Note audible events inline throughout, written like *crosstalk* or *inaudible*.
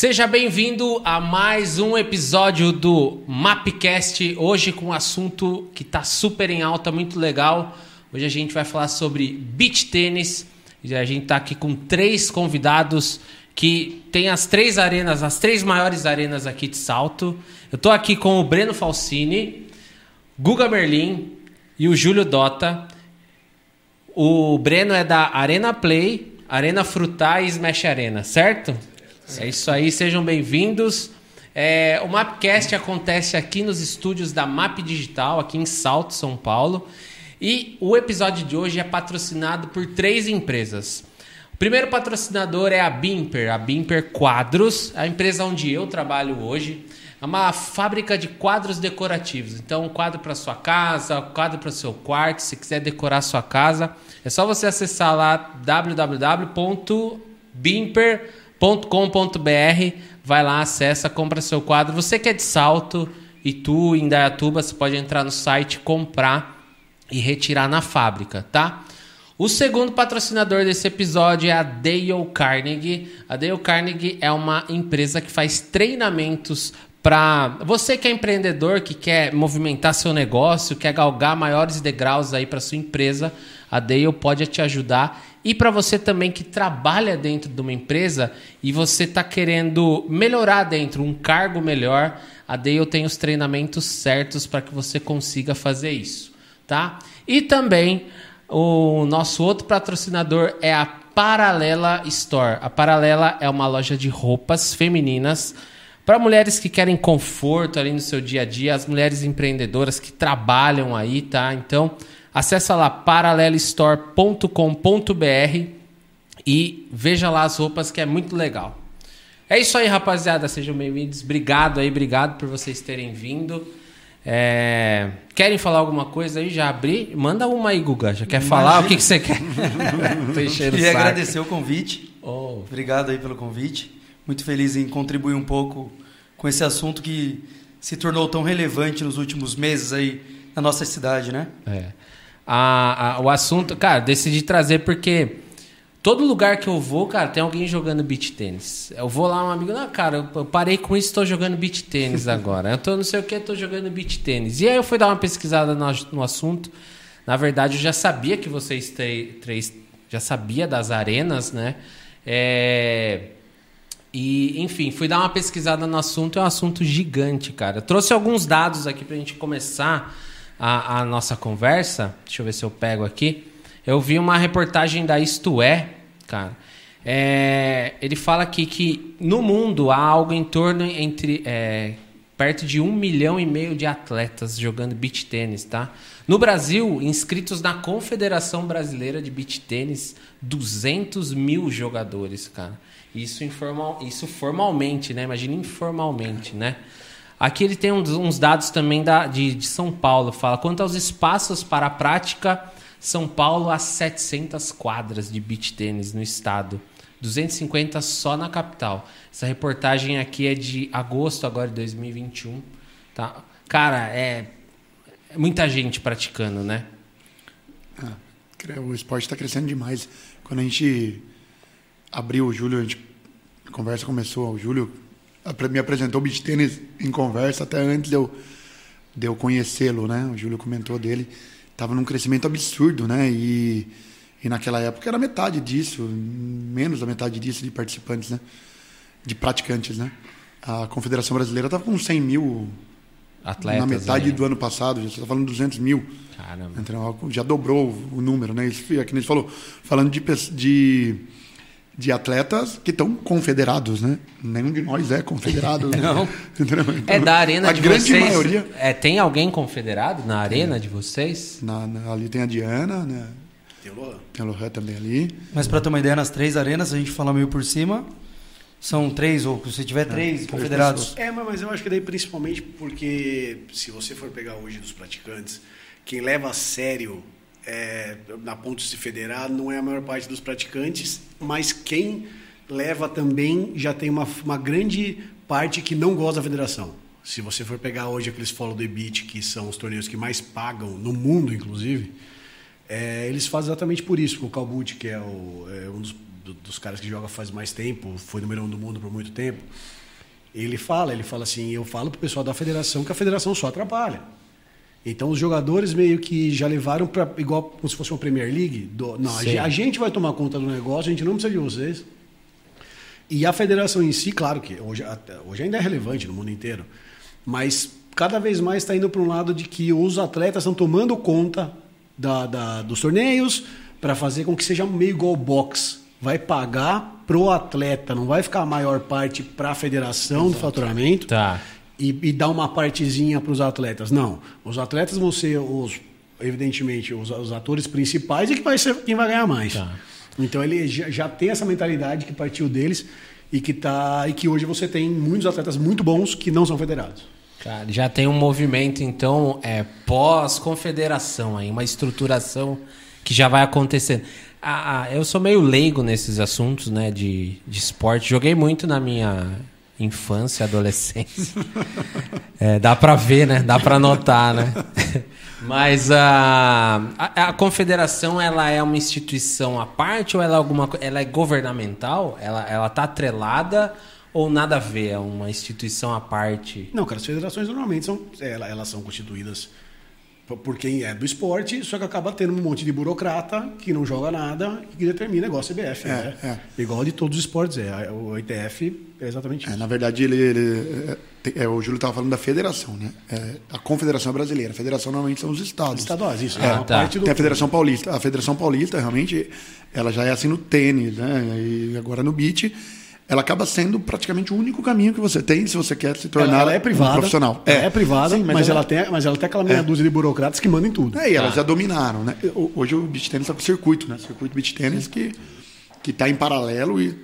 Seja bem-vindo a mais um episódio do Mapcast, hoje com um assunto que está super em alta, muito legal. Hoje a gente vai falar sobre beach tênis. E a gente está aqui com três convidados que tem as três arenas, as três maiores arenas aqui de salto. Eu estou aqui com o Breno Falsini, Guga Merlin e o Júlio Dota. O Breno é da Arena Play, Arena Frutar e Smash Arena, certo? É isso aí, sejam bem-vindos. É, o Mapcast acontece aqui nos estúdios da Map Digital, aqui em Salto, São Paulo. E o episódio de hoje é patrocinado por três empresas. O primeiro patrocinador é a Bimper, a Bimper Quadros, a empresa onde eu trabalho hoje. É uma fábrica de quadros decorativos. Então, um quadro para sua casa, um quadro para seu quarto, se quiser decorar sua casa, é só você acessar lá www.bimper.com.br, vai lá, acessa, compra seu quadro. Você que é de Salto e tu em Dayatuba, você pode entrar no site comprar e retirar na fábrica, tá? O segundo patrocinador desse episódio é a Dale Carnegie. A Dale Carnegie é uma empresa que faz treinamentos para você que é empreendedor, que quer movimentar seu negócio, quer galgar maiores degraus aí para sua empresa, a Dale pode te ajudar. E para você também que trabalha dentro de uma empresa e você está querendo melhorar dentro, um cargo melhor, a Dale tem os treinamentos certos para que você consiga fazer isso, tá? E também o nosso outro patrocinador é a Paralela Store. A Paralela é uma loja de roupas femininas para mulheres que querem conforto ali no seu dia a dia, as mulheres empreendedoras que trabalham aí, tá? Então, acessa lá paralelostore.com.br e veja lá as roupas que é muito legal. É isso aí, rapaziada. Sejam bem-vindos. Obrigado aí, obrigado por vocês terem vindo. É... Querem falar alguma coisa aí? Já abri? Manda uma aí, Guga. Já quer Imagina. falar? O que, que você quer? *laughs* Queria agradecer o convite. Oh. Obrigado aí pelo convite. Muito feliz em contribuir um pouco com esse assunto que se tornou tão relevante nos últimos meses aí na nossa cidade, né? É. A, a, o assunto, cara, decidi trazer porque todo lugar que eu vou, cara, tem alguém jogando beach tênis. Eu vou lá, um amigo, não, cara, eu parei com isso, estou jogando beach tênis agora. eu tô não sei o que, estou jogando beach tênis. E aí eu fui dar uma pesquisada no, no assunto. Na verdade, eu já sabia que vocês três já sabia das arenas, né? É, e, enfim, fui dar uma pesquisada no assunto, é um assunto gigante, cara. Eu trouxe alguns dados aqui para a gente começar a, a, nossa conversa. Deixa eu ver se eu pego aqui. Eu vi uma reportagem da Isto É, cara. É, ele fala aqui que no mundo há algo em torno entre é, perto de um milhão e meio de atletas jogando beach tênis, tá? No Brasil, inscritos na Confederação Brasileira de Beach Tênis, 200 mil jogadores, cara. Isso, informal, isso formalmente, né? Imagina informalmente, né? Aqui ele tem uns, dados também da, de, de, São Paulo. Fala, quanto aos espaços para a prática, São Paulo há 700 quadras de beach tênis no estado. 250 só na capital. Essa reportagem aqui é de agosto agora de 2021. Tá? Cara, é, é muita gente praticando, né? Ah, o esporte está crescendo demais. Quando a gente abriu o Júlio, a, gente, a conversa começou, o Júlio me apresentou o beach tênis em conversa até antes de eu, de eu conhecê-lo, né? O Júlio comentou dele, estava num crescimento absurdo, né? E, e naquela época era metade disso, menos da metade disso de participantes, né? De praticantes, né? A Confederação Brasileira estava com 100 mil atletas na metade do ano passado, já está falando 200 mil. Caramba. Então, já dobrou o número, né? Isso, é que nem falou, falando de, de de atletas que estão confederados, né? Nenhum de nós é confederado. *laughs* Não. Então, é da arena a de grande vocês. maioria. É, tem alguém confederado na arena é. de vocês? Na, na, ali tem a Diana, né? Tem o Lohan. Tem o Lohan também ali. Mas para ter uma ideia, nas três arenas, a gente fala meio por cima, são três, ou se tiver é, três confederados. É, mas eu acho que daí principalmente porque se você for pegar hoje dos praticantes, quem leva a sério é, na ponto de se federar não é a maior parte dos praticantes, mas quem leva também já tem uma, uma grande parte que não gosta da federação. Se você for pegar hoje aqueles follow the beat, que são os torneios que mais pagam no mundo, inclusive, é, eles fazem exatamente por isso. O Calbut, que é, o, é um dos, do, dos caras que jogam faz mais tempo, foi número um do mundo por muito tempo. Ele fala, ele fala assim, eu falo pro pessoal da federação que a federação só atrapalha. Então os jogadores meio que já levaram para igual como se fosse uma Premier League. Do, não, a gente vai tomar conta do negócio, a gente não precisa de vocês. E a federação em si, claro que hoje, hoje ainda é relevante no mundo inteiro, mas cada vez mais está indo para um lado de que os atletas estão tomando conta da, da, dos torneios para fazer com que seja meio igual box. Vai pagar pro atleta, não vai ficar a maior parte para a federação Exato. do faturamento. Tá. E, e dar uma partezinha para os atletas. Não. Os atletas vão ser os, evidentemente, os, os atores principais e que vai ser quem vai ganhar mais. Tá. Então ele já, já tem essa mentalidade que partiu deles e que tá e que hoje você tem muitos atletas muito bons que não são federados. Cara, já tem um movimento então é pós confederação aí, uma estruturação que já vai acontecendo. Ah, ah, eu sou meio leigo nesses assuntos, né, de, de esporte. Joguei muito na minha infância, adolescência. É, dá para ver, né? Dá para notar, né? *laughs* Mas a, a, a, confederação ela é uma instituição à parte ou ela é alguma ela é governamental? Ela ela tá atrelada ou nada a ver? É uma instituição à parte? Não, cara, as federações normalmente são elas, elas são constituídas por quem é do esporte, só que acaba tendo um monte de burocrata que não joga nada e que determina negócio CBF. É, né? é. Igual de todos os esportes. É. O ITF é exatamente é, isso. na verdade, ele, ele é, é o Júlio estava falando da federação, né? É, a Confederação Brasileira. A federação normalmente são os estados. Estaduais, isso. É, tá. do... Tem a Federação Paulista. A Federação Paulista, realmente, ela já é assim no tênis, né? E agora no beat ela acaba sendo praticamente o único caminho que você tem se você quer se tornar ela, ela é privada, um profissional. É, é privada, Sim, mas, mas ela, ela, tem, mas ela tem aquela meia é. dúzia de burocratas que mandam em tudo. É, e elas ah. já dominaram, né? Hoje o beach tênis está com circuito, né? Circuito beach tênis que que está em paralelo e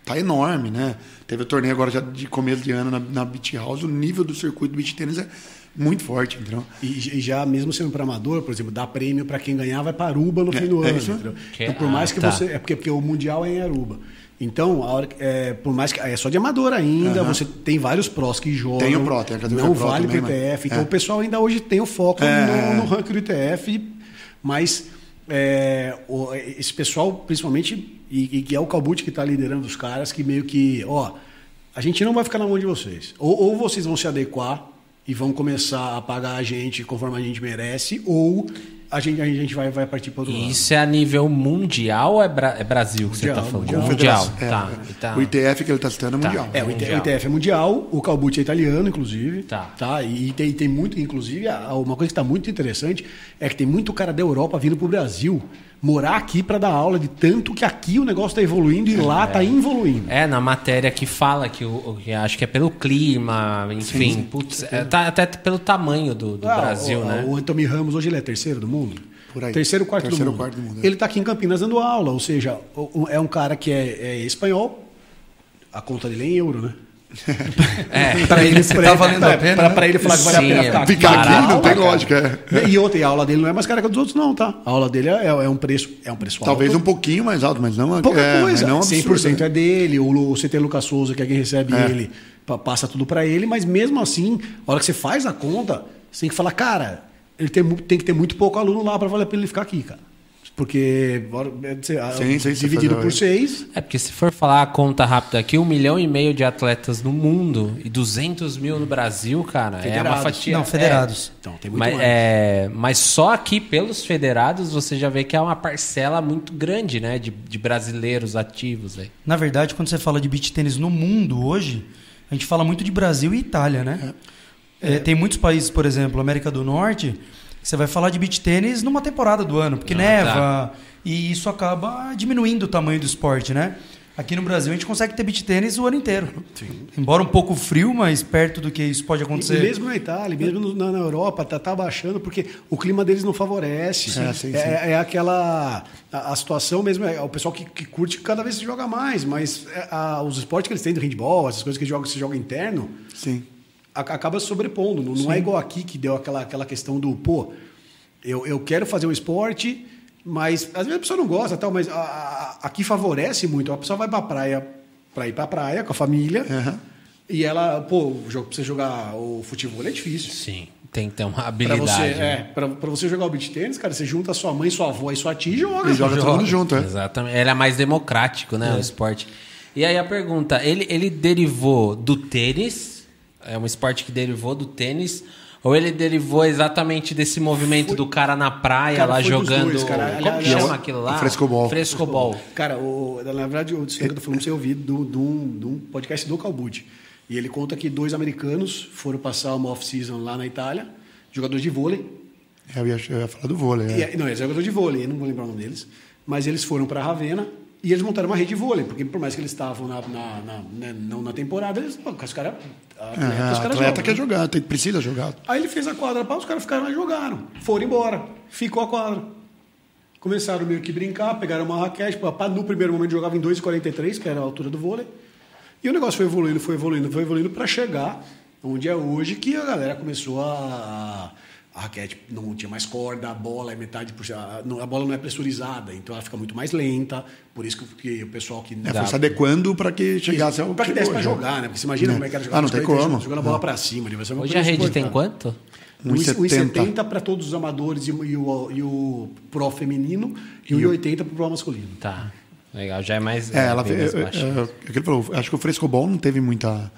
está enorme, né? Teve o torneio agora já de começo de ano na, na Beach House, o nível do circuito beach tênis é muito forte, entendeu? E, e já mesmo sendo para amador, por exemplo, dá prêmio para quem ganhar vai para Aruba no é, fim do é ano, entendeu? Que, então por mais ah, que tá. você é porque, porque o mundial é em Aruba. Então, a hora, é, por mais que é só de amador ainda, uhum. você tem vários prós que jogam. Tem o Pro, tem a Não Pro vale para o ITF. Então, é. o pessoal ainda hoje tem o foco é. no, no ranking do ITF, mas é, o, esse pessoal, principalmente, e, e que é o Calbut que está liderando os caras, que meio que, ó, a gente não vai ficar na mão de vocês. Ou, ou vocês vão se adequar e vão começar a pagar a gente conforme a gente merece, ou a gente, a gente vai, vai partir para outro lado. Isso é a nível mundial ou é, Bra é Brasil que mundial, você está falando? Mundial. mundial. É, tá. É. Tá. O ITF que ele está citando é tá. mundial. É, o, mundial. o ITF é mundial, o Calbucci é italiano, inclusive. Tá. tá e tem, tem muito, inclusive, uma coisa que está muito interessante é que tem muito cara da Europa vindo para o Brasil morar aqui para dar aula de tanto que aqui o negócio está evoluindo e lá está é. involuindo. É, na matéria que fala que, o, que acho que é pelo clima, enfim, sim, putz, é, tá, até pelo tamanho do, do ah, Brasil, o, né? O Antônio Ramos hoje ele é terceiro do mundo. Por aí. Terceiro, quarto, terceiro, do, mundo. quarto do mundo. É. Ele está aqui em Campinas dando aula, ou seja, é um cara que é, é espanhol, a conta dele é em euro, né? *laughs* É, para ele pra, tá valendo a pena. Para né? ele falar que vale Sim, a pena ficar, aqui, não tem lógica. É. E outra, a aula dele não é mais cara que a dos outros, não, tá? A aula dele é, é um preço, é um preço Talvez um pouquinho mais alto, mas não Pouca é, coisa. Não absurdo, 100% é dele. O CT Lucas Souza, que é quem recebe é. ele, passa tudo para ele, mas mesmo assim, a hora que você faz a conta, você tem que falar, cara, ele tem, tem que ter muito pouco aluno lá para valer a pena ele ficar aqui, cara. Porque sim, sim, dividido por seis. É porque se for falar a conta rápida aqui, um milhão e meio de atletas no mundo e 200 mil no Brasil, cara, federados. é uma fatia. Não, federados. É, então, tem muito mas, mais. É, mas só aqui pelos federados você já vê que é uma parcela muito grande, né, de, de brasileiros ativos. Aí. Na verdade, quando você fala de beach tênis no mundo hoje, a gente fala muito de Brasil e Itália, né? É. É, tem muitos países, por exemplo, América do Norte você vai falar de beach tênis numa temporada do ano, porque ah, neva tá. e isso acaba diminuindo o tamanho do esporte, né? Aqui no Brasil a gente consegue ter beach tênis o ano inteiro. Sim. Embora um pouco frio, mas perto do que isso pode acontecer. E mesmo na Itália, mesmo na, Europa, tá, tá baixando porque o clima deles não favorece. Sim, é, sim, é, é, aquela a, a, situação mesmo, é o pessoal que, que curte cada vez se joga mais, mas é, a, os esportes que eles têm de handball, essas coisas que jogam, se joga interno, sim acaba sobrepondo. Não, não, é igual aqui que deu aquela, aquela questão do, pô, eu, eu quero fazer um esporte, mas às vezes a pessoa não gosta, tal, mas a, a, aqui favorece muito. A pessoa vai para a praia para ir para a praia com a família. Uhum. E ela, pô, para você jogar o futebol é difícil. Sim. Tem que ter uma habilidade. Pra você, né? é, pra, pra você jogar o beat tênis, cara, você junta sua mãe, sua avó e sua tia e joga. E joga, joga todo mundo junto, é. Exatamente. Ele é mais democrático, né? É. O esporte. E aí a pergunta, ele, ele derivou do tênis? É um esporte que derivou do tênis? Ou ele derivou exatamente desse movimento foi, do cara na praia cara, lá jogando. Dois, cara. Como que chama aquilo lá? Frescobol. Frescobol. Cara, o, na verdade, o história que eu tô falando você ouviu do, do, do podcast do Calbucci. E ele conta que dois americanos foram passar uma off-season lá na Itália, jogadores de vôlei. É, eu, ia, eu ia falar do vôlei. É. E, não, eles são jogadores de vôlei, não vou lembrar o nome deles. Mas eles foram para Ravenna e eles montaram uma rede de vôlei, porque por mais que eles estavam na, na, na, né, não na temporada, eles, pô, os caras. Atleta, os caras atleta quer jogar, tem, precisa jogar. Aí ele fez a quadra para os caras ficaram lá e jogaram. Foram embora. Ficou a quadra. Começaram meio que brincar, pegaram uma raquete. No primeiro momento jogava em 2,43, que era a altura do vôlei. E o negócio foi evoluindo, foi evoluindo, foi evoluindo para chegar onde é hoje que a galera começou a a raquete não tinha mais corda, a bola é metade por a, a bola não é pressurizada, então ela fica muito mais lenta. Por isso que, o pessoal que é, foi se adequando para que chegasse ao para que desse para jogar, né? Porque você imagina é. como é que era jogar. Ah, não tem como. Jogando a bola para cima. Hoje a rede tem quanto? 1,70 para todos os amadores e, e, o, e o pro feminino e, e 1,80 para o pro masculino. Tá. Legal, já é mais. É, ela, é, é, é, falou, acho que o frescobol não teve muita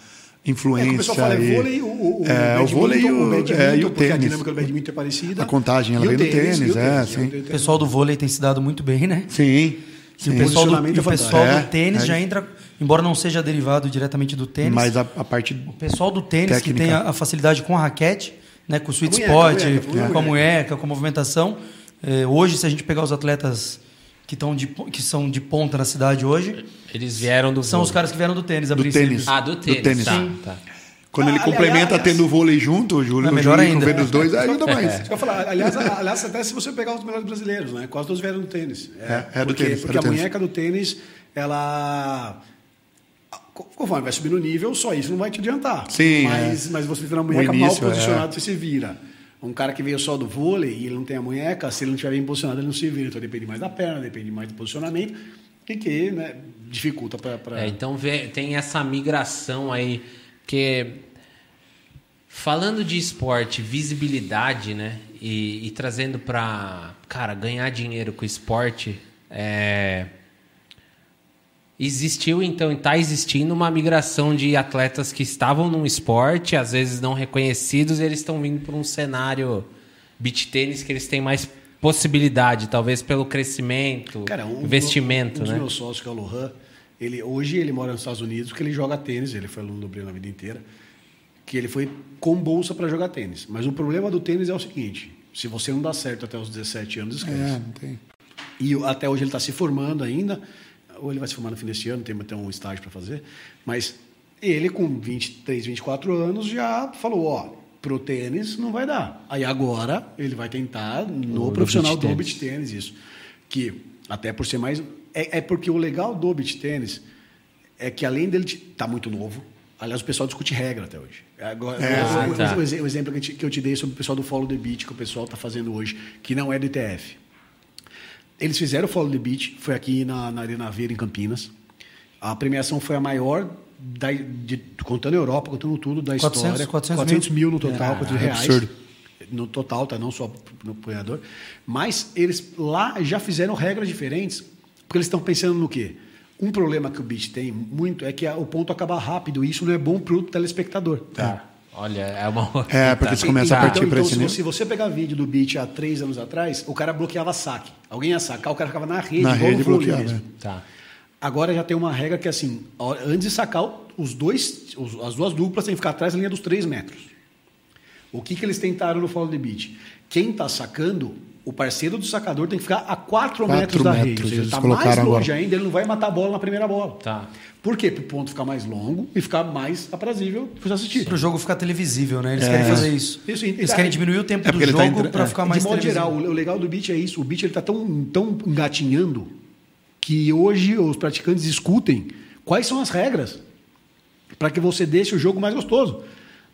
influência. É, começou a falar e... vôlei, o, o, é, o vôlei e o, é, e o tênis. a dinâmica do badminton é parecida. A contagem ela vem do tênis, tênis é, sim. O pessoal do vôlei tem se dado muito bem, né? Sim. E o pessoal do, o pessoal é, do tênis é. já entra, embora não seja derivado diretamente do tênis. Mas a, a parte. O pessoal do tênis técnica. que tem a, a, facilidade com a raquete, né, com o sweet spot, com a mueca, com a movimentação. É, hoje, se a gente pegar os atletas que, estão de, que são de ponta na cidade hoje. Eles vieram do São vôlei. os caras que vieram do tênis, a do princípio. Tênis. Ah, do tênis. Do tênis. Tá, tá. Quando ah, ele complementa aliás, tendo o vôlei junto, o Júlio, é melhor ainda. dos dois, ajuda mais. É. Eu falar, aliás, aliás, até se você pegar os melhores brasileiros, né? Quase todos vieram do tênis. É, é do porque, tênis. Porque é a tênis. munheca do tênis, ela conforme vai subir no nível, só isso não vai te adiantar. Sim. Mas, é. mas você tem uma início, mal posicionada, é. você se vira. Um cara que veio só do vôlei e ele não tem a munheca, se ele não estiver bem posicionado, ele não se vira. Então depende mais da perna, depende mais do posicionamento, e que né, dificulta para. Pra... É, então vê, tem essa migração aí, que falando de esporte, visibilidade, né? E, e trazendo para, cara, ganhar dinheiro com esporte, é, Existiu então, está existindo uma migração de atletas que estavam num esporte, às vezes não reconhecidos, e eles estão vindo para um cenário beach tênis que eles têm mais possibilidade, talvez pelo crescimento, Cara, um, investimento, um, um dos né? meus sócios, que é o Lohan, ele, hoje ele mora nos Estados Unidos, porque ele joga tênis, ele foi aluno do Breno a vida inteira, que ele foi com bolsa para jogar tênis. Mas o problema do tênis é o seguinte, se você não dá certo até os 17 anos, esquece. É, não tem. E até hoje ele está se formando ainda, ou ele vai se formar no fim desse ano, tem até um estágio para fazer, mas ele com 23, 24 anos já falou, ó, pro tênis não vai dar. Aí agora ele vai tentar no, profissional do beach tênis isso, que até por ser mais é, é, porque o legal do beach tênis é que além dele tá muito novo, aliás o pessoal discute regra até hoje. Agora, é, o, o, tá. o, exemplo que eu, te, dei sobre o pessoal do follow the beach que o pessoal está fazendo hoje, que não é do ITF. Eles fizeram o Follow the Beach, foi aqui na, na Arena Veira, em Campinas. A premiação foi a maior, da, de, contando a Europa, contando tudo da 400, história. 400, 400 mil. mil no total, é, 400 reais. Absurdo. No total, tá? Não só no apoiador. Mas eles lá já fizeram regras diferentes, porque eles estão pensando no quê? Um problema que o beach tem muito é que o ponto acaba rápido e isso não é bom para o telespectador. Tá. Olha, é uma. É, porque você começa então, a partir então, para esse nível. Se você pegar vídeo do beat há três anos atrás, o cara bloqueava saque. Alguém ia sacar, o cara ficava na rede, na rede bloqueava. Mesmo. Tá. Agora já tem uma regra que é assim: antes de sacar, os dois, as duas duplas têm que ficar atrás da linha dos três metros. O que, que eles tentaram no follow the beat? Quem está sacando o parceiro do sacador tem que ficar a 4 metros da metros, rede. Ele está mais longe agora. ainda, ele não vai matar a bola na primeira bola. Tá. Por quê? Para o ponto ficar mais longo e ficar mais aprazível para você assistir. Para o jogo ficar televisível, né? Eles é. querem fazer isso. isso eles querem diminuir o tempo é do tá jogo tá para ficar mais De modo geral, o legal do beat é isso. O beat está tão, tão engatinhando que hoje os praticantes discutem quais são as regras para que você deixe o jogo mais gostoso.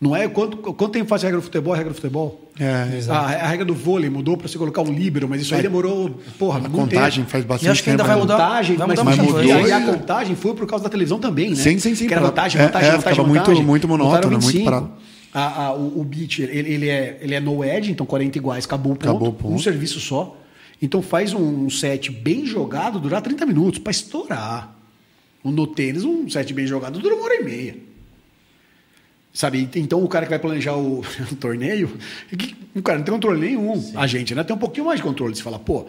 Não é quanto, quanto tempo faz a regra do futebol, a regra do futebol? É, exato. A, a regra do vôlei mudou para você colocar um líbero, mas isso aí é. demorou, porra, a contagem tempo. faz bastante e acho que ainda vai mudar, contagem, vai mudar mas, mas mudou, e aí a contagem foi por causa da televisão também, né? Sim, sim, sim. Que era vantagem, vantagem, é, vantagem, ficava vantagem. muito, muito monótono, muito parado. A, a, o, o beat, ele, ele, é, ele é no edge, então 40 iguais, acabou o ponto, Acabou o ponto. um serviço só. Então faz um, um set bem jogado durar 30 minutos para estourar. No tênis, um set bem jogado dura uma hora e meia. Sabe? Então o cara que vai planejar o, o *laughs* torneio, o cara não tem controle nenhum. Sim. A gente né, tem um pouquinho mais de controle. Você fala, pô,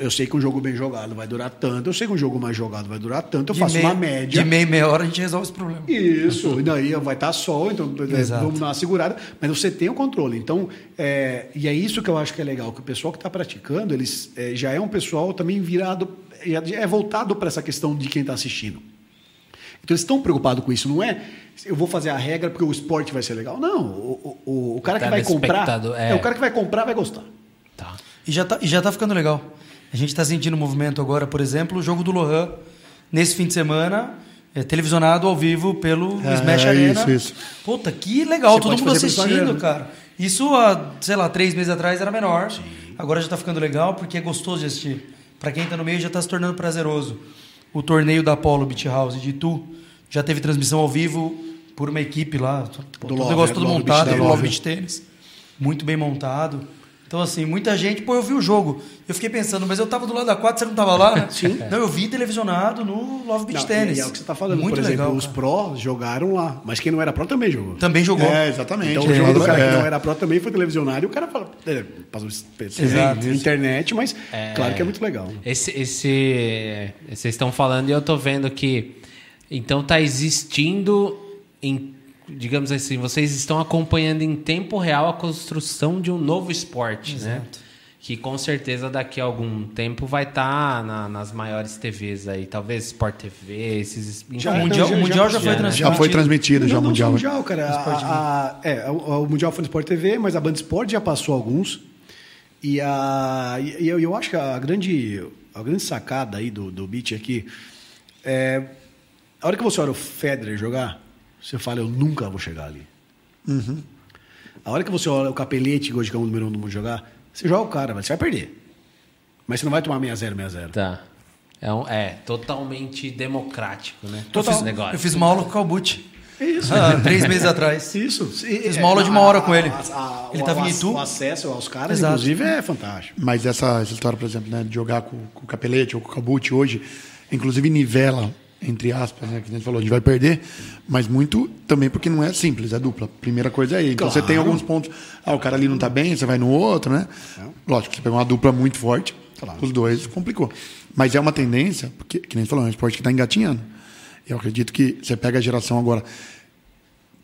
eu sei que um jogo bem jogado vai durar tanto, eu sei que um jogo mais jogado vai durar tanto, eu de faço meia, uma média. De meia meia hora a gente resolve esse problema. Isso, e daí vai estar sol, então é, Exato. vamos dar uma segurada, mas você tem o controle. Então, é, e é isso que eu acho que é legal, que o pessoal que está praticando, eles é, já é um pessoal também virado, é voltado para essa questão de quem está assistindo. Então eles estão preocupados com isso, não é eu vou fazer a regra porque o esporte vai ser legal. Não, o, o, o cara que vai comprar, é. é. o cara que vai comprar vai gostar. Tá. E já está e já tá ficando legal. A gente está sentindo o movimento agora, por exemplo, o jogo do Lohan, nesse fim de semana, é televisionado ao vivo pelo é, Smash Arena. Isso, isso. Puta, que legal, Você todo mundo assistindo, cara. Isso há, sei lá, três meses atrás era menor. Sim. Agora já está ficando legal porque é gostoso de assistir. Para quem está no meio já está se tornando prazeroso. O torneio da Apollo Beach House de Itu já teve transmissão ao vivo por uma equipe lá. Do todo Love, negócio todo montado pelo Love Beach Tênis. Muito bem montado. Então, assim, muita gente, pô, eu vi o jogo. Eu fiquei pensando, mas eu tava do lado da quadra, você não tava lá, né? *laughs* Sim. Não, eu vi televisionado no Love Beach Tennis. é o que você tá falando. Muito Por exemplo, legal, os pró jogaram lá, mas quem não era pró também jogou. Também jogou. É, exatamente. Então, é, o jogo do cara é. que não era pró também foi televisionado e o cara fala, é, passou Exato, internet, mas é, claro que é muito legal. Esse, esse, vocês estão falando e eu tô vendo que, então tá existindo em digamos assim, vocês estão acompanhando em tempo real a construção de um novo esporte, né? Exato. né? Que com certeza daqui a algum tempo vai estar tá na, nas maiores TVs aí, talvez Sport TV, esses. Já, o Mundial, já, o mundial já, já, foi transmitido. Já foi transmitido, já o Mundial. mundial, cara. A, a, é, o, o, Mundial foi no Sport TV, mas a Band Sport já passou alguns. E, a, e eu, eu acho que a grande, a grande sacada aí do, do beat aqui é. A hora que você olha o Federer jogar, você fala, eu nunca vou chegar ali. Uhum. A hora que você olha o capelete, hoje que é o número um do mundo jogar, você joga o cara, você vai perder. Mas você não vai tomar 6-0, 6-0. Tá. É, um, é, totalmente democrático, né? Total. Esse negócio. Eu fiz uma aula com o Calbucci. Isso. Ah, três meses atrás. Isso. Fiz uma aula de uma hora com ele. A, a, ele estava em Itu. O acesso aos caras, Exato. inclusive, é fantástico. Mas essa, essa história, por exemplo, né, de jogar com, com o Capelete ou com o Calbucci hoje, inclusive nivela entre aspas, né, que a gente falou, a gente vai perder, mas muito também porque não é simples, é dupla. Primeira coisa é aí. Então claro. você tem alguns pontos, ah, o cara ali não está bem, você vai no outro, né? É. Lógico, você pegou uma dupla muito forte, claro. os dois complicou. Mas é uma tendência, porque, que nem você falou, é um esporte que está engatinhando. Eu acredito que você pega a geração agora,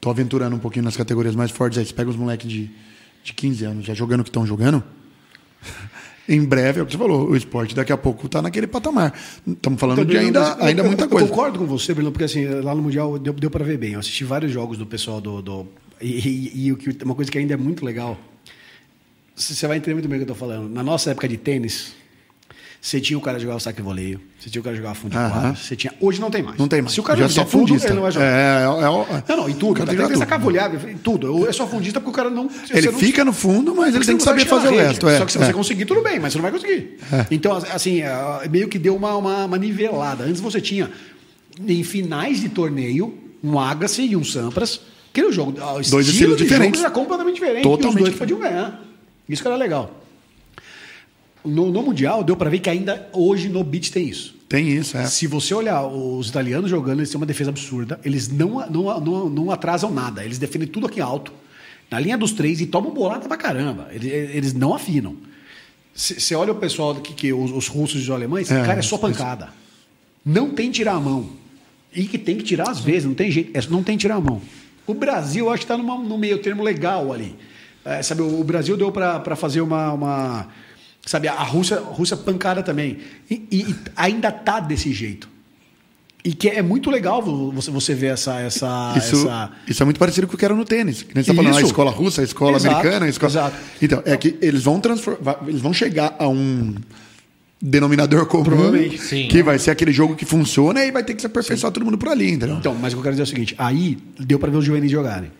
tô aventurando um pouquinho nas categorias mais fortes aí, você pega os moleques de, de 15 anos já jogando o que estão jogando, em breve, é o que você falou, o esporte daqui a pouco está naquele patamar. Estamos falando então, de ainda, eu, ainda muita coisa. Eu concordo com você, Bruno, porque assim, lá no Mundial deu, deu para ver bem. Eu assisti vários jogos do pessoal do. do e, e, e, uma coisa que ainda é muito legal. Você vai entender muito bem o que eu estou falando. Na nossa época de tênis, você tinha o cara jogar o saque voleio, você tinha o cara jogar fundo de quadra, você tinha... Hoje não tem mais. Não tem mais. Se o cara Já é só fundista. Tudo, ele não vai jogar. É, é, é, não, não, em tudo. Cara, tem que sacar voleado, em tudo. É só fundista porque o cara não... Ele fica no fundo, mas ele tem que saber fazer o resto. É, só que se você é. conseguir, tudo bem, mas você não vai conseguir. É. Então, assim, meio que deu uma, uma, uma nivelada. Antes você tinha, em finais de torneio, um Agassi e um Sampras, que era o jogo... Dois estilos diferentes. era completamente diferente. Totalmente. E os dois podiam ganhar. Isso que era legal. No, no Mundial, deu para ver que ainda hoje no beat tem isso. Tem isso, é. Se você olhar os italianos jogando, eles têm uma defesa absurda. Eles não, não, não, não atrasam nada. Eles defendem tudo aqui alto, na linha dos três, e tomam bolada pra caramba. Eles, eles não afinam. Você olha o pessoal que, que os, os, russos e os alemães, é, cara, é só pancada. Não tem tirar a mão. E que tem que tirar às vezes, não tem jeito. É, não tem tirar a mão. O Brasil, acho que está no meio termo legal ali. É, sabe, o Brasil deu para fazer uma, uma Sabe, a Rússia, a Rússia pancada também. E, e, ainda tá desse jeito. E que é muito legal você, você ver essa, essa, isso, essa... Isso é muito parecido com o que era no tênis. Que nem você está falando, a escola russa, a escola exato, americana, a escola... Exato. Então, é que eles vão, transformar, eles vão chegar a um denominador comum Sim, que vai ser aquele jogo que funciona e vai ter que se aperfeiçoar Sim. todo mundo por ali, entendeu? Então, mas o que eu quero dizer é o seguinte, aí deu para ver os juvenis jogarem.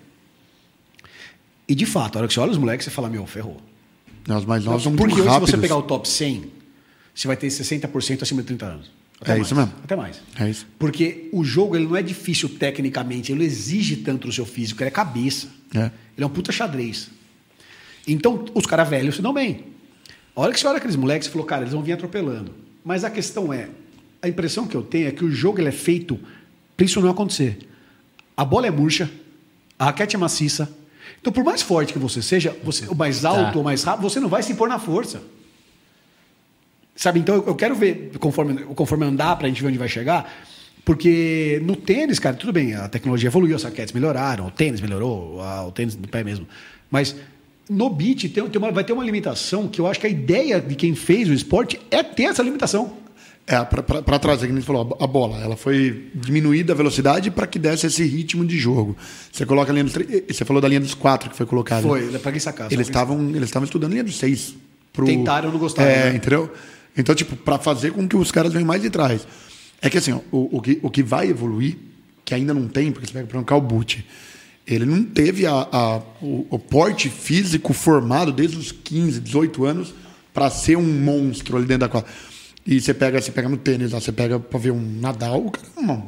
E de fato, a hora que você olha os moleques, você fala, meu, ferrou. Os mais novos são muito Porque rápidos. se você pegar o top 100, você vai ter 60% acima de 30 anos. Até é mais. isso mesmo. Até mais. É isso. Porque o jogo ele não é difícil tecnicamente, ele exige tanto do seu físico, ele é cabeça. É. Ele é um puta xadrez. Então, os caras velhos se dão bem. A hora que você olha aqueles moleques, você falou, cara, eles vão vir atropelando. Mas a questão é, a impressão que eu tenho é que o jogo ele é feito para isso não acontecer. A bola é murcha, a raquete é maciça. Então, por mais forte que você seja, você, o mais alto tá. ou mais rápido, você não vai se impor na força. Sabe? Então eu quero ver, conforme, conforme andar, para a gente ver onde vai chegar. Porque no tênis, cara, tudo bem, a tecnologia evoluiu, as raquetes melhoraram, o tênis melhorou, o tênis do pé mesmo. Mas no beat tem, tem uma, vai ter uma limitação que eu acho que a ideia de quem fez o esporte é ter essa limitação. É, para trás, que a gente falou, a bola, ela foi diminuída a velocidade para que desse esse ritmo de jogo. Você coloca a linha dos, você falou da linha dos quatro que foi colocada. Foi, para quem sacar. Eles estavam eles estavam estudando a linha dos seis. Pro... Tentaram, não gostaram. É, né? entendeu? Então, tipo, para fazer com que os caras venham mais de trás. É que assim, ó, o, o, que, o que vai evoluir, que ainda não tem, porque você pega, por exemplo, o Calbucci, ele não teve a, a o, o, porte físico formado desde os 15, 18 anos para ser um monstro ali dentro da quadra. E você pega, você pega no tênis, lá, você pega para ver um Nadal, o cara é um,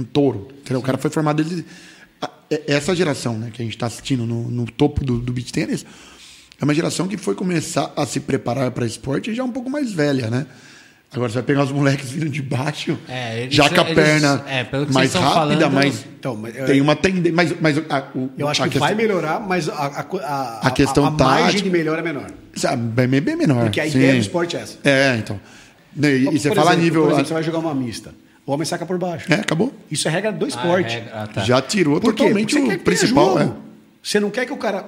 um touro. Entendeu? O cara foi formado desde. Essa geração né, que a gente está assistindo no, no topo do, do beach tênis é uma geração que foi começar a se preparar para esporte já um pouco mais velha, né? Agora você vai pegar os moleques vindo de baixo, é, eles, já com a eles, perna é, mais rápida, falando, mas, então, mas tem uma tendência. Mas, mas a, o, eu acho que questão, vai melhorar, mas a, a, a, a questão a, a margem de melhor é menor. Bem, bem menor. Porque a sim. ideia do esporte é essa. É, então. E, e você exemplo, fala nível. Exemplo, você vai jogar uma mista. O homem saca por baixo. É, acabou. Isso é regra do ah, esporte. Ah, regra, ah, tá. Já tirou por totalmente o principal. É. Você não quer que o cara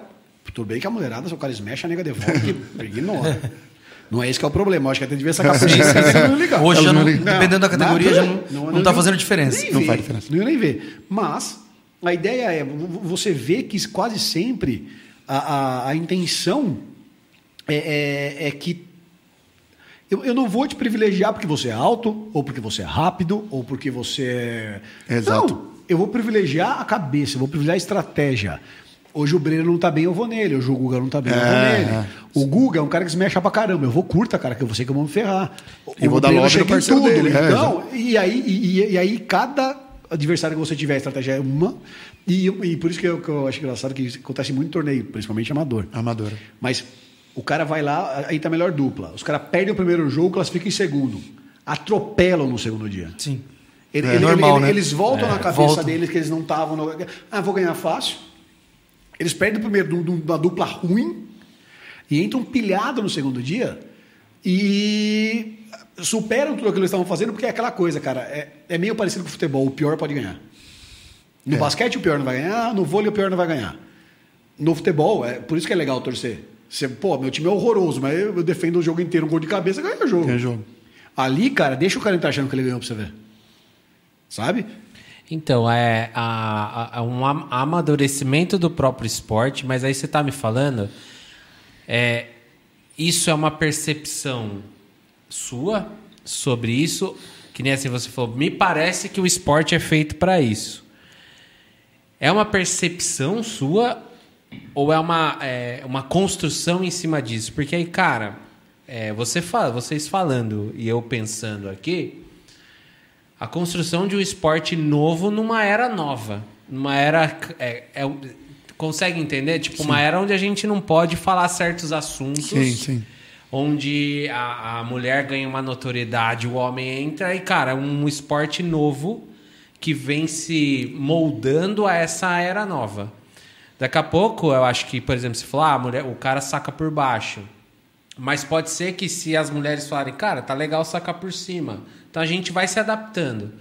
tudo bem que a mulherada, se o cara smecha, a nega devolve, que *laughs* ignora. Não é esse que é o problema. Eu acho que até devia sacar por isso. Hoje, não, dependendo da categoria, já não, não, não, tá fazendo diferença. Não faz diferença. Não ia nem ver. Mas a ideia é, você vê que quase sempre a, a, a intenção é, é, é que eu, eu, não vou te privilegiar porque você é alto, ou porque você é rápido, ou porque você é. Exato. Não, eu vou privilegiar a cabeça, eu vou privilegiar a estratégia. Hoje o Breno não tá bem, eu vou nele. Hoje o Guga não tá bem, é, eu vou é, nele. É. O Guga é um cara que se mexe pra caramba. Eu vou curta, cara, que eu sei que eu vou me ferrar. E vou dar loja no parceiro tudo. Dele. É, então, é, e, aí, e, e, aí cada adversário que você tiver, a estratégia é uma. E, e por isso que eu, que eu acho engraçado que acontece muito em torneio, principalmente amador. Amador. Mas o cara vai lá, aí tá melhor dupla. Os caras perdem o primeiro jogo, classificam em segundo. Atropelam no segundo dia. Sim. Ele, é, ele, normal, ele, né? Eles voltam na cabeça volta. deles que eles não estavam. No... Ah, vou ganhar fácil eles perdem primeiro de uma dupla ruim e entram pilhado no segundo dia e superam tudo aquilo que eles estavam fazendo, porque é aquela coisa, cara, é, é meio parecido com o futebol, o pior pode ganhar. No é. basquete o pior não vai ganhar, no vôlei o pior não vai ganhar. No futebol, é por isso que é legal torcer. Você, pô, meu time é horroroso, mas eu, eu defendo o jogo inteiro, um gol de cabeça, ganha o jogo. Ganha o jogo. Ali, cara, deixa o cara entrar achando que ele ganhou pra você ver. Sabe? Então, é a, a, um amadurecimento do próprio esporte, mas aí você está me falando, é, isso é uma percepção sua sobre isso, que nem assim você falou, me parece que o esporte é feito para isso. É uma percepção sua ou é uma, é uma construção em cima disso? Porque aí, cara, é, você fala, vocês falando e eu pensando aqui, a construção de um esporte novo numa era nova. Numa era. É, é, consegue entender? Tipo, sim. uma era onde a gente não pode falar certos assuntos. Sim, sim. Onde a, a mulher ganha uma notoriedade, o homem entra e, cara, um esporte novo que vem se moldando a essa era nova. Daqui a pouco, eu acho que, por exemplo, se falar, ah, a mulher, o cara saca por baixo. Mas pode ser que se as mulheres falarem, cara, tá legal sacar por cima. Então a gente vai se adaptando.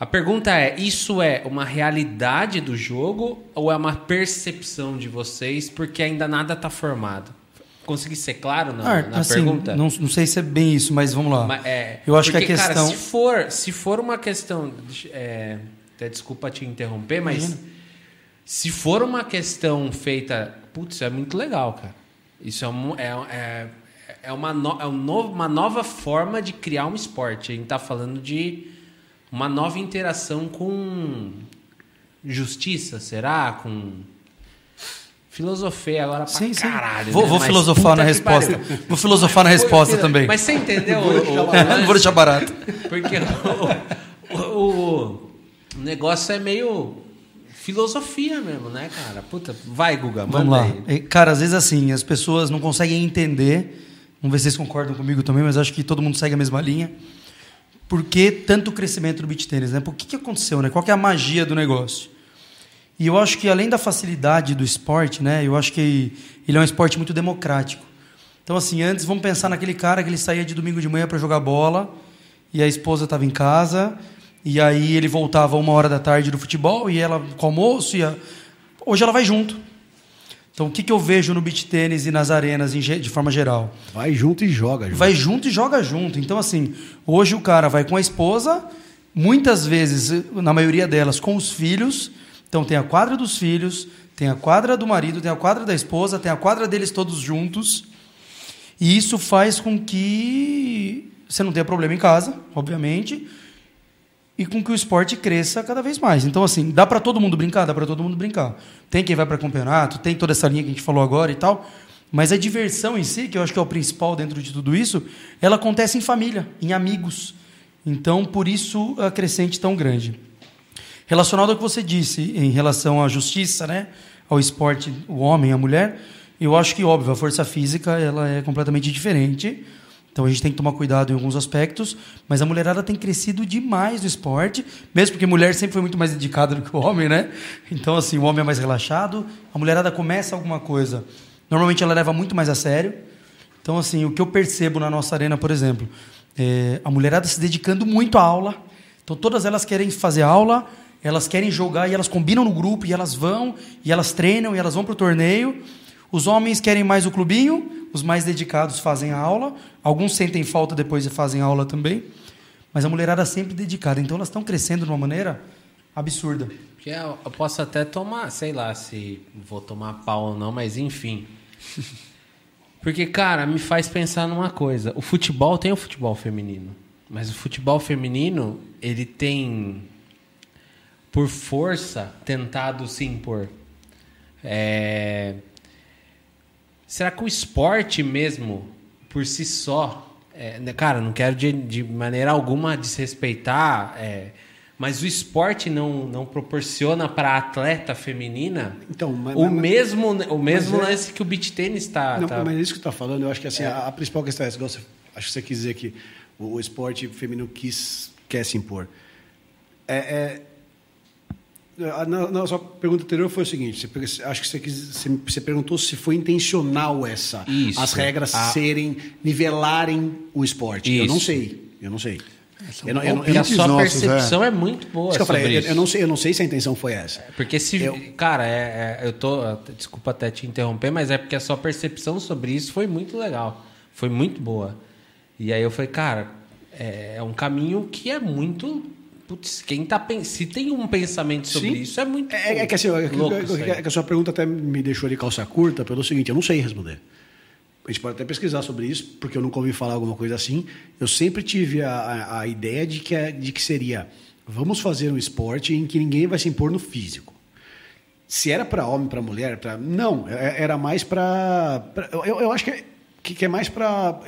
A pergunta é: isso é uma realidade do jogo ou é uma percepção de vocês porque ainda nada está formado? Consegui ser claro na, ah, na assim, pergunta? Não, não, sei se é bem isso, mas vamos lá. Mas, é, Eu acho porque, que a questão. Cara, se for, se for uma questão. É, até desculpa te interromper, mas Imagina. Se for uma questão feita. Putz, é muito legal, cara. Isso é, um, é, é é, uma, no, é um novo, uma nova forma de criar um esporte. A gente está falando de uma nova interação com justiça, será? Com Filosofei agora pra sim, caralho. Sim. Vou, né? vou filosofar na resposta. Pariu. Vou filosofar na resposta também. Mas você entendeu? Não vou deixar barato. Porque o, o, o negócio é meio filosofia mesmo, né, cara? Puta, vai, Guga, Vamos lá. Aí. Cara, às vezes assim, as pessoas não conseguem entender. Vamos ver se vocês concordam comigo também, mas acho que todo mundo segue a mesma linha. Por que tanto crescimento do beat tênis, né? Por que, que aconteceu, né? Qual é a magia do negócio? E eu acho que além da facilidade do esporte, né, eu acho que ele é um esporte muito democrático. Então assim, antes vamos pensar naquele cara que ele saía de domingo de manhã para jogar bola e a esposa estava em casa e aí ele voltava uma hora da tarde do futebol e ela com almoço e a... hoje ela vai junto. Então o que, que eu vejo no beach tênis e nas arenas de forma geral? Vai junto e joga junto. Vai junto e joga junto. Então assim, hoje o cara vai com a esposa, muitas vezes, na maioria delas, com os filhos então tem a quadra dos filhos, tem a quadra do marido, tem a quadra da esposa, tem a quadra deles todos juntos. E isso faz com que você não tenha problema em casa, obviamente, e com que o esporte cresça cada vez mais. Então, assim, dá para todo mundo brincar? Dá para todo mundo brincar. Tem quem vai para campeonato, tem toda essa linha que a gente falou agora e tal. Mas a diversão em si, que eu acho que é o principal dentro de tudo isso, ela acontece em família, em amigos. Então, por isso a crescente tão grande. Relacionado ao que você disse em relação à justiça, né, ao esporte, o homem, a mulher, eu acho que óbvio a força física ela é completamente diferente. Então a gente tem que tomar cuidado em alguns aspectos, mas a mulherada tem crescido demais no esporte, mesmo porque mulher sempre foi muito mais dedicada do que o homem, né? Então assim, o homem é mais relaxado, a mulherada começa alguma coisa, normalmente ela leva muito mais a sério. Então assim, o que eu percebo na nossa arena, por exemplo, é a mulherada se dedicando muito à aula. Então todas elas querem fazer aula, elas querem jogar e elas combinam no grupo e elas vão e elas treinam e elas vão para o torneio. Os homens querem mais o clubinho, os mais dedicados fazem a aula. Alguns sentem falta depois e fazem aula também. Mas a mulherada é sempre dedicada. Então elas estão crescendo de uma maneira absurda. Eu posso até tomar, sei lá se vou tomar pau ou não, mas enfim. *laughs* Porque, cara, me faz pensar numa coisa. O futebol tem o futebol feminino. Mas o futebol feminino, ele tem por força, tentado se impor. É... Será que o esporte mesmo, por si só, é, né, cara, não quero de, de maneira alguma desrespeitar, é, mas o esporte não, não proporciona para a atleta feminina então, mas, o, mas, mesmo, o mesmo é- lance que o beach tênis está. Não, tá... mas é isso que você está falando, eu acho que assim, a, a, principal questão é essa, acho que você quis dizer que o, o esporte feminino quis, quer se impor. É, é, na, sua pergunta anterior foi o seguinte: você, acho que você, quis, você, perguntou se foi intencional essa, Isso. as regras a... serem nivelarem o esporte. Isso. Eu não sei, eu não sei. Eu não, eu não, eu a sua nossos, percepção é. é. muito boa. eu, falei, eu, eu, não sei, eu não sei se a intenção foi essa. Porque se, eu, cara, é, é, eu tô, desculpa até te interromper, mas é porque a sua percepção sobre isso foi muito legal, foi muito boa. E aí eu falei, cara, é, é um caminho que é muito Putz, quem tá se tem um pensamento sobre Sim. isso é muito é, é que assim, é, é, é que a sua pergunta até me deixou de calça curta pelo seguinte, eu não sei responder. A gente pode até pesquisar sobre isso, porque eu nunca ouvi falar alguma coisa assim. Eu sempre tive a, a, a ideia de que, é, de que seria vamos fazer um esporte em que ninguém vai se impor no físico. Se era para homem, para mulher, pra, não, é, era mais para. Eu, eu acho que, que, é mais para.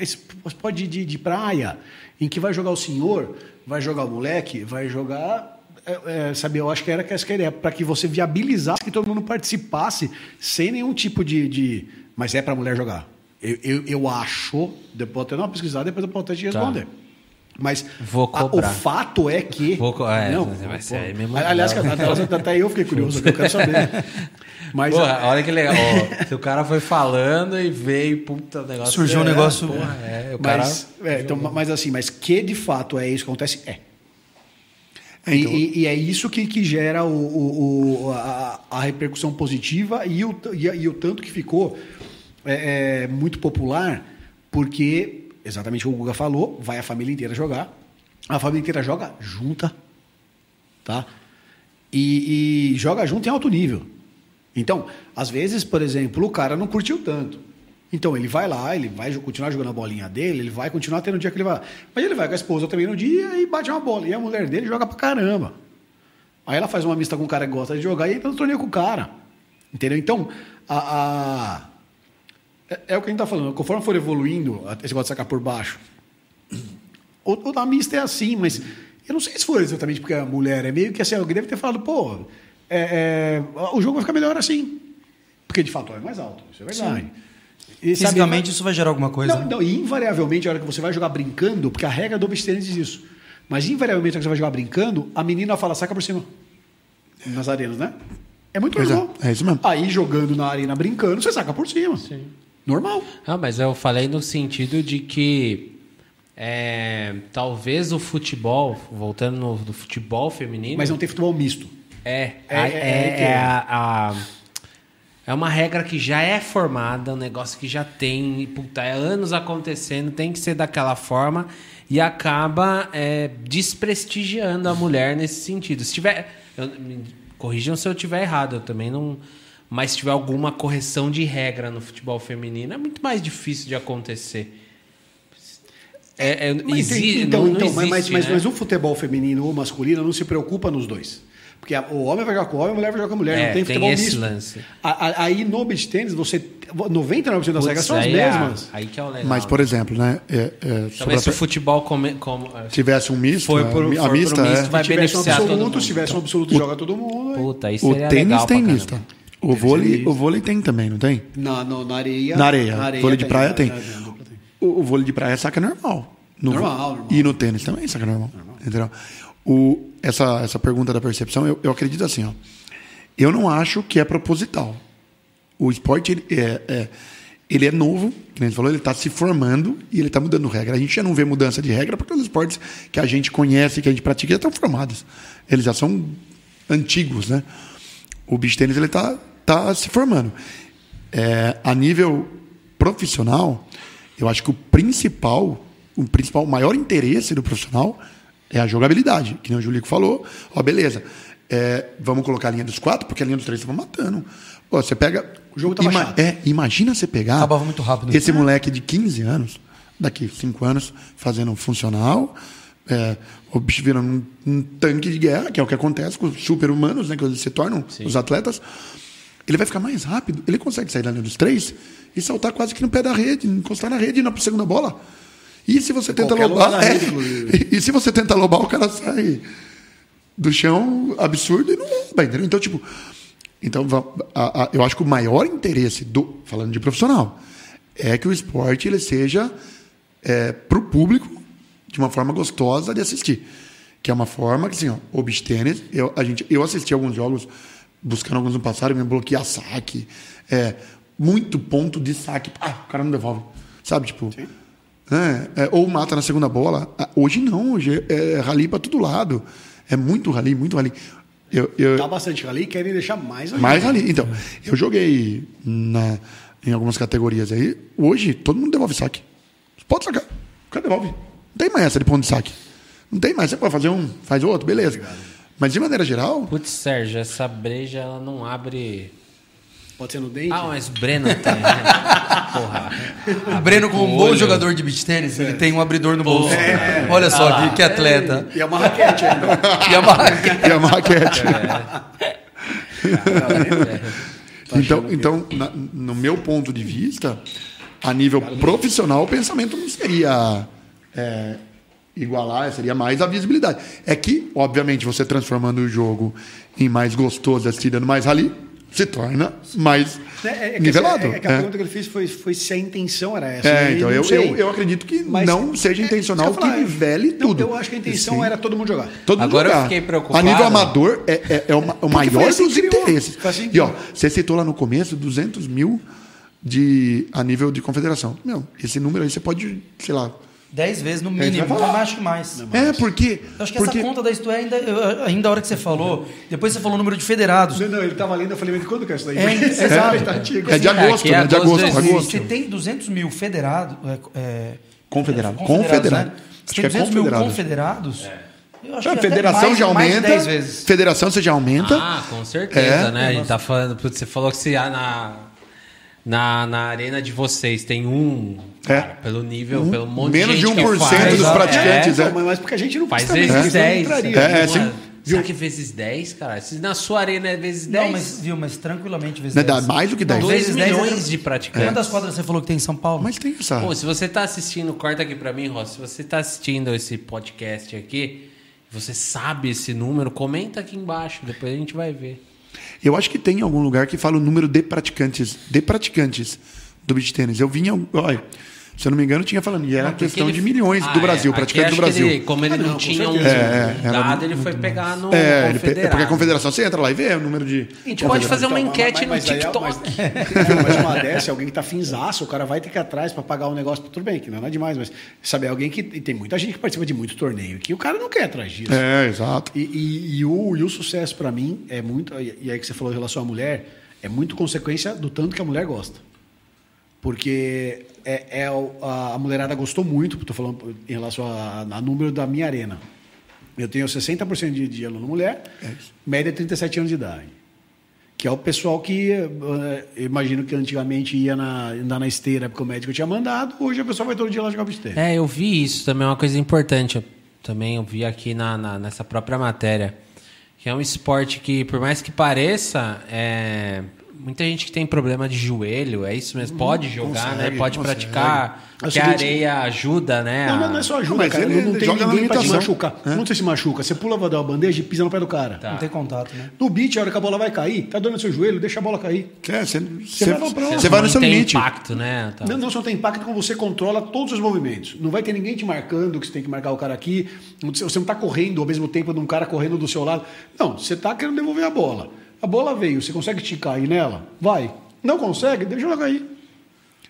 Pode de, de praia, em que vai jogar o senhor vai jogar o moleque, vai jogar. É, é, sabe, eu acho que era essa a ideia, para que você viabilizasse que todo mundo participasse sem nenhum tipo de. de mas é para mulher jogar. Eu, eu, eu, acho, depois até dar uma pesquisada, depois eu posso até te tá. responder. Tá. Mas a, o fato é que. Vou, é, não, vai ser aí mesmo. Aliás, até, até eu fiquei curioso, eu quero saber. *laughs* Mas, porra, olha que legal. *laughs* se o cara foi falando e veio, puta, negócio. Surgiu um negócio. Porra, é, o mas, cara. É, então, mas assim, mas que de fato é isso que acontece? É. É, então... e, e, é isso que, que gera o, o, o a, a, repercussão positiva e o, e, e o tanto que ficou é, é, muito popular, porque, exatamente o que o Guga falou, vai a família inteira jogar, a família inteira joga junta, tá? E, e joga junto em alto nível. Então, às vezes, por exemplo, o cara não curtiu tanto. Então ele vai lá, ele vai continuar jogando a bolinha dele, ele vai continuar tendo o dia que ele vai. Mas ele vai com a esposa também no dia e bate uma bola. E a mulher dele joga pra caramba. Aí ela faz uma mista com um cara que gosta de jogar e entra no torneio com o cara. Entendeu? Então, a, a é, é, o que a gente está falando. Conforme for evoluindo, esse negócio de sacar por baixo. O, o da mista é assim, mas eu não sei se foi exatamente porque a mulher é meio que assim. Alguém deve ter falado, pô, é, é, o jogo vai ficar melhor assim. Porque de fato é mais alto. Isso é verdade. E, Fisicamente sabe, isso vai gerar alguma coisa? Não, não, invariavelmente, a hora que você vai jogar brincando, porque a regra do obstinência diz isso. Mas invariavelmente, a hora que você vai jogar brincando, a menina fala, saca por cima. Nas arenas, né? É muito pois normal. É, é isso mesmo. Aí jogando na arena brincando, você saca por cima. Sim. Normal. Ah, mas eu falei no sentido de que é, talvez o futebol, voltando no do futebol feminino. Mas não tem futebol misto. É, é, é, é, é a, a, é uma regra que já é formada, um negócio que já tem, puta, é anos acontecendo, tem que ser daquela forma e acaba é, desprestigiando a mulher nesse sentido. Se tiver. Eu, me corrijam se eu tiver errado, eu também não mas se tiver alguma correção de regra no futebol feminino, é muito mais difícil de acontecer. É, é, mas, exi então, não, não então, existe, mas, mas, né? mas, o futebol feminino ou masculino não se preocupa nos dois. Porque o homem vai jogar com o homem, a mulher vai jogar com a mulher. É, não tem futebol tem esse misto. Lance. Aí no beach tênis, você 99% das regras são as é mesmas. É, aí que é o legal. Mas, por exemplo, né? É, é, Talvez se o futebol come, como, tivesse um misto, foi por, a, a mista, misto, vai beneficiar um absoluto, todo mundo. Se tivesse um absoluto, o, joga todo mundo. Puta, isso o tênis tem mista. O vôlei, o vôlei tem também, não tem? Na, no, na areia. Na areia. Na areia vôlei de praia tem. tem. O, o, vôlei de praia é saca normal. No, normal, normal. E no tênis também saca normal. normal. Entendeu? O, essa, essa pergunta da percepção, eu, eu acredito assim, ó. Eu não acho que é proposital. O esporte ele é, é, ele é novo, como a gente falou, ele está se formando e ele está mudando regra. A gente já não vê mudança de regra porque os esportes que a gente conhece, que a gente pratica, já estão formados. Eles já são antigos, né? O beach tênis ele está tá se formando. É, a nível profissional, eu acho que o principal, o principal, maior interesse do profissional é a jogabilidade, que nem o Julico falou. Ó, beleza, é, vamos colocar a linha dos quatro, porque a linha dos três estava matando. Ó, você pega. O jogo estava ima, É, imagina você pegar. Acabava muito rápido. Esse moleque de 15 anos, daqui 5 anos, fazendo funcional, é, o bicho um, um, tanque de guerra, que é o que acontece com os super-humanos, né, que eles se tornam Sim. os atletas. Ele vai ficar mais rápido, ele consegue sair da linha dos três e saltar quase que no pé da rede, encostar na rede e ir na segunda bola. E se você tenta lobar. *laughs* É, e, e, se você tenta lobar, o cara sai do chão absurdo e não loba, entendeu? Então, tipo. Então, a, a, eu acho que o maior interesse do. Falando de profissional, é que o esporte ele seja é, para o público de uma forma gostosa de assistir. Que é uma forma que, assim, ó, o beach tênis, eu, a gente, eu assisti alguns jogos, buscando alguns no passado, me bloquear saque, é, muito ponto de saque. Ah, o cara não devolve. Sabe, tipo. É, é, ou mata na segunda bola. Ah, hoje não, hoje é, é rally para todo lado. É muito rally, muito rally. Eu, eu, Dá bastante rally querem deixar mais rally. Mais rally. Então, eu joguei na, em algumas categorias aí. Hoje, todo mundo devolve saque. Pode sacar. O cara devolve. Não tem mais essa de ponto de saque. Não tem mais. Você pode fazer um, faz outro, beleza. Obrigado. Mas de maneira geral. Putz, Sérgio, essa breja ela não abre. Pode ser no dente? Ah, mas o Breno tem. Né? *laughs* Porra. O Breno, como um bom jogador de beach tênis, é. ele tem um abridor no bolso. É. *laughs* Olha só, ah, que, que, atleta. E é uma raquete ainda. *laughs* e é uma raquete. E é uma raquete. É. então, então na, no meu ponto de vista, a nível profissional, o pensamento não seria é, igualar, seria mais a visibilidade. É que, obviamente, você transformando o jogo em mais gostoso, assistir dando mais rally, se torna mais é, é, é nivelado. É, é, que a pergunta que ele fez foi, foi se a intenção era essa. É, então eu, eu, eu, acredito que Mas, não seja intencional que nivele tudo. Eu acho que a intenção Sim. era todo mundo jogar. Todo mundo Agora jogar. eu fiquei preocupado. A nível amador é, é, é o maior assim dos interesses. Assim e ó, você citou lá no começo 200 mil de, a nível de confederação. Meu, esse número aí você pode, sei lá, Dez vezes no mínimo, eu acho que mais. É, porque. Eu acho que porque... essa conta da Isto é ainda, ainda a hora que você falou, depois você falou o número de federados. Não, não ele estava lendo, eu falei, mas quando que é isso daí? É, *laughs* exato. é, é de agosto, é, né? De agosto, agosto. Você tem 200 mil federados. É, confederado. É, confederado. Né? Você tem 200 mil confederados. Eu acho que federação mais, já aumenta. Federação você já aumenta. Ah, com certeza, né? A gente tá falando. Você falou que se há na na, na arena de vocês tem um, é. cara, pelo nível, um, pelo monte menos de gente de 1% faz, dos praticantes, é, é. Mas porque a gente não faz vezes 10. É, é, sim. Viu? Será que vezes 10, cara? Se na sua arena é vezes 10? Não, mas, viu, mas tranquilamente vezes Não, 10. mais do que 10. 2 milhões é... de praticantes. Quantas quadras você falou que tem em São Paulo? Mas tem, sabe? Pô, se você tá assistindo, corta aqui pra mim, Ross. Se você tá assistindo esse podcast aqui, você sabe esse número, comenta aqui embaixo, depois a gente vai ver. Eu acho que tem algum lugar que fala o número de praticantes, de praticantes do beach tênis. Eu vinha, olha, se eu não me engano, tinha falando. E era não, questão ele... de milhões ah, do Brasil, é. praticamente do Brasil. Ele, como ele ah, não, não tinha um é, é, dado, ele foi pegar no é, ele pe... porque a confederação, você entra lá e vê o número de. A gente pode fazer uma então, enquete mas, no é, TikTok. *laughs* Mas, mas uma dessa, alguém que está finzaço, o cara vai ter que ir atrás para pagar um negócio. Tudo bem, que não é demais, mas sabe, alguém que. tem muita gente que participa de muito torneio, que o cara não quer atrás disso. É, exato. E, e, e o, e o sucesso, para mim, é muito. E aí que você falou em relação à mulher, é muito consequência do tanto que a mulher gosta. Porque é, é a, a, mulherada gostou muito, estou falando em relação a, número da minha arena. Eu tenho 60% de, de aluno mulher, é média 37 anos de idade. Que é o pessoal que, uh, imagino que antigamente ia na, andar na esteira porque o médico tinha mandado, hoje a pessoa vai todo dia lá jogar besteira. É, eu vi isso também, é uma coisa importante. Eu também eu vi aqui na, na, nessa própria matéria. Que é um esporte que, por mais que pareça, é, muita gente que tem problema de joelho, é isso mesmo? Pode jogar, consegue, né? Pode consegue. praticar. Porque a areia ajuda, né? Não, não é só ajuda, mas cara. Ele não, tem ninguém pra te machucar. É? Não você se machuca. Você pula, vai dar uma bandeja e pisa no pé do cara. Tá. Não tem contato, né? No beat, a hora que a bola vai cair, tá dando no seu joelho, deixa a bola cair. É, você, você, vai, você vai no seu limite. impacto, né? Tá. Não, não só tem impacto como você controla todos os movimentos. Não vai ter ninguém te marcando que você tem que marcar o cara aqui. Você não tá correndo ao mesmo tempo de um cara correndo do seu lado. Não, você tá querendo devolver a bola. A bola veio, você consegue te cair nela? Vai. Não consegue? Deixa ela cair.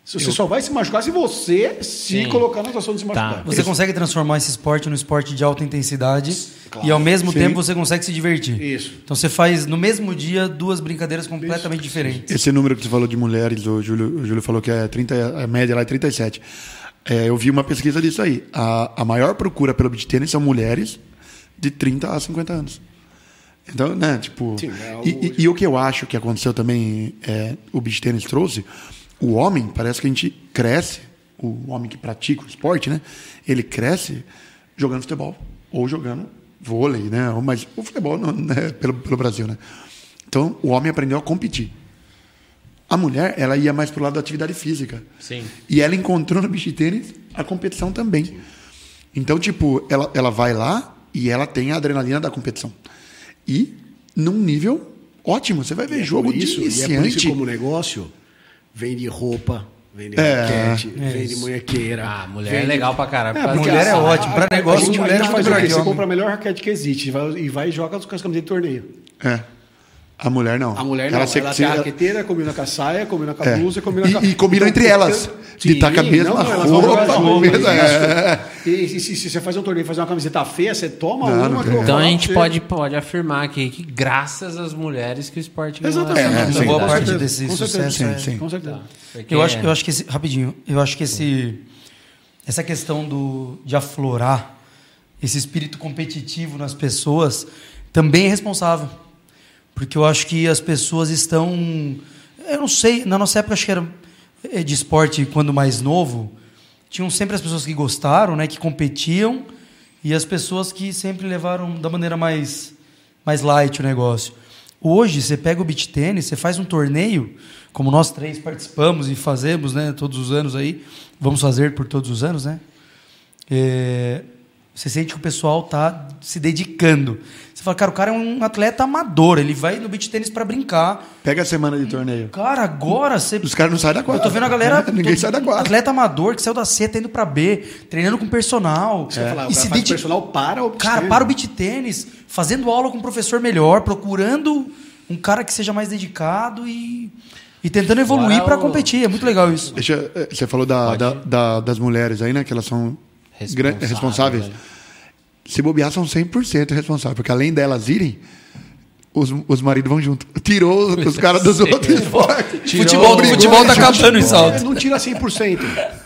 Você eu... só vai se machucar se você se Sim. colocar na situação de se tá. machucar. Tá. Você consegue transformar esse esporte num esporte de alta intensidade claro. e ao mesmo Sim. tempo você consegue se divertir. Isso. Então você faz no mesmo dia duas brincadeiras completamente Isso. diferentes. Esse número que você falou de mulheres, o Júlio, o Júlio falou que é 30, a média lá é 37. É, eu vi uma pesquisa disso aí. A, a maior procura pelo beat tênis são mulheres de 30 a 50 anos. Então, né, tipo. Sim, é algo... e, e, e, o que eu acho que aconteceu também, é, o beach tênis trouxe, o homem, parece que a gente cresce, o homem que pratica o esporte, né? Ele cresce jogando futebol ou jogando vôlei, né? Mas o futebol não, né, *laughs* pelo, pelo Brasil, né? Então, o homem aprendeu a competir. A mulher, ela ia mais pro lado da atividade física. Sim. E ela encontrou no beach tênis a competição também. Sim. Então, tipo, ela, ela vai lá e ela tem a adrenalina da competição e num nível ótimo. Você vai ver e é jogo isso, de iniciante. E é por isso como negócio vende roupa, vende é, raquete, é vende munhequeira. Ah, mulher é vende... é legal pra caralho. É, mulher é ótimo. Pra negócio, a gente, mulher a gente faz o quê? Você compra a melhor raquete que existe e vai, e vai e joga com as camisas de torneio. É. A mulher não. A mulher não. Ela, ela tem a raqueteira, combina com a saia, combina com a é. blusa, combina com a... E, combina entre elas. De estar com a mesma não, roupa. É. E se, se, se, você faz um torneio e fazer uma camiseta feia, você toma não, uma. Não então a gente pode, pode afirmar aqui que graças às mulheres que o esporte ganhou. Exatamente. É, boa parte desse com sucesso. Sim, sim. Com certeza. Tá. Eu, acho, eu acho que esse, rapidinho, eu acho que esse, essa questão do, de aflorar esse espírito competitivo nas pessoas também é responsável porque eu acho que as pessoas estão. Eu não sei, na nossa época acho que era é, de esporte quando mais novo. Tinham sempre as pessoas que gostaram, né, que competiam, e as pessoas que sempre levaram da maneira mais, mais light o negócio. Hoje, você pega o beach tênis, você faz um torneio, como nós três participamos e fazemos né, todos os anos aí, vamos fazer por todos os anos, né? É, você sente que o pessoal tá se dedicando. Você fala, cara, o cara é um atleta amador, ele vai no beach tênis para brincar. Pega a semana de torneio. Cara, agora você. Os caras não saem da quadra. Eu tô vendo a galera. *laughs* Ninguém sai da quadra. Atleta amador que saiu da C, tá indo pra B, treinando com personal. Você é. falar, e se dedica... personal para o beach Cara, tênis. para o beach tênis, fazendo aula com um professor melhor, procurando um cara que seja mais dedicado e. E tentando evoluir para competir. É muito legal isso. Deixa, eh, você falou da, da, da, das mulheres aí, né? Que elas são responsáveis. responsáveis. Se bobear, são 100% responsáveis, porque além delas irem, os, os maridos vão junto. Tirou os, os caras dos *laughs* outros esportes. Futebol, brigou, futebol tá acabando em salto. Não tira 100%.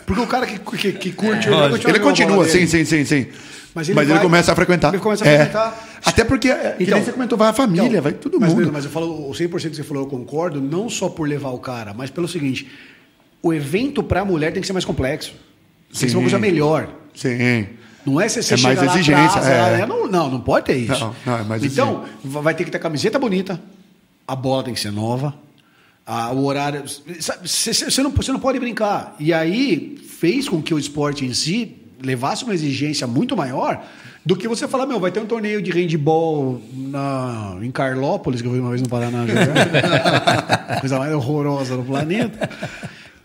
Porque o cara que, que, que curte... É, ele, ele continua, sim, sim, sim, sim. Mas ele, mas vai, ele começa a frequentar. Ele começa a frequentar. É. Até porque, é, então, você comentou, vai a família, então, vai todo mas, mundo. Mas eu falo, o 100% que você falou, eu concordo, não só por levar o cara, mas pelo seguinte, o evento para a mulher tem que ser mais complexo. Tem Sim. que ser uma coisa melhor. Sim. Não é se você é mais exigência. Atrás, é. É, não, não, não pode ter isso. Não, não, é mais então, exigência. vai ter que ter camiseta bonita, a bola tem que ser nova, a, o horário. Você não, não pode brincar. E aí fez com que o esporte em si levasse uma exigência muito maior do que você falar, meu, vai ter um torneio de handball na, em Carlópolis, que eu vi uma vez no Paraná jogar. *laughs* Coisa mais horrorosa no planeta.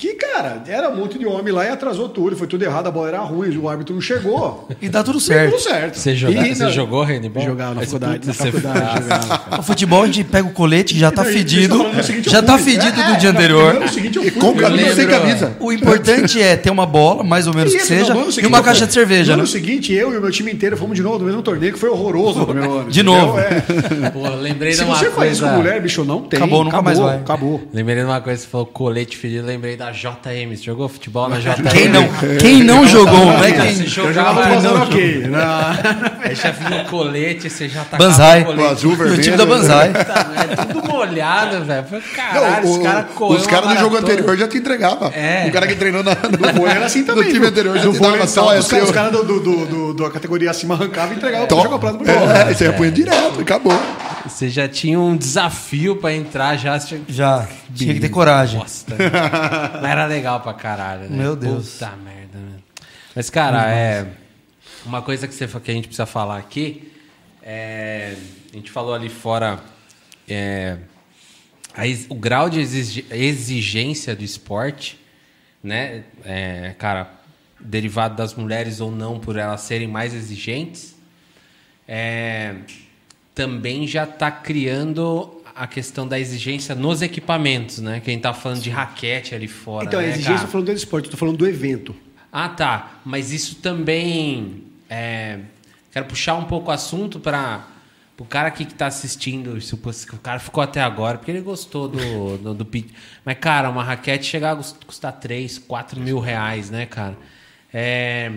Que, cara, era um monte de homem lá e atrasou tudo. Foi tudo errado, a bola era ruim, o árbitro não chegou. E tá tudo certo. tudo certo. Você, joga, e, você jogou handball? Jogava na faculdade. Na faculdade jogava. *laughs* O futebol a gente pega o colete, já tá fedido. Já tá fedido é, do dia anterior. e com camisa sem camisa. O importante é ter uma bola, mais ou menos que seja, e uma caixa de cerveja. No ano seguinte, eu e o meu time inteiro fomos de novo no mesmo torneio, que foi horroroso no meu ano. De novo. É. Pô, lembrei Se você faz isso com mulher, bicho, não tem. Acabou, nunca mais vai. Acabou. Lembrei de uma coisa, você falou colete fedido, lembrei da JM, jogou futebol na JM? Quem não, quem não jogou? Não é quem? Eu jogava no ok. *laughs* Aí já viu o colete, você já tá Banzai. O azul, vermelho. O time da Banzai. É tudo molhado, velho. Caralho, os caras Os caras do jogo anterior já te entregavam. É. O cara que treinou na, no vôlei era assim também. No time anterior já te dava só. Os caras do, do, do, da categoria acima arrancavam e entregavam jogo pro jogo. É, você já punha direto, acabou. Você já tinha um desafio pra entrar, já. Já. Tinha que ter coragem. Bosta. Mas era legal pra caralho, né? Meu Deus. Puta merda, mano. Mas, cara, é. Uma coisa que, você, que a gente precisa falar aqui. É, a gente falou ali fora. É, a, o grau de exigência do esporte, né? É, cara, derivado das mulheres ou não, por elas serem mais exigentes. É, também já está criando a questão da exigência nos equipamentos, né? Quem está falando de raquete ali fora. Então, né, a exigência cara? falando do esporte, estou falando do evento. Ah, tá. Mas isso também. É... Quero puxar um pouco o assunto para o cara aqui que está assistindo. Se o cara ficou até agora, porque ele gostou do, do, do Mas, cara, uma raquete chegar a custar 3, 4 mil reais, né, cara? É.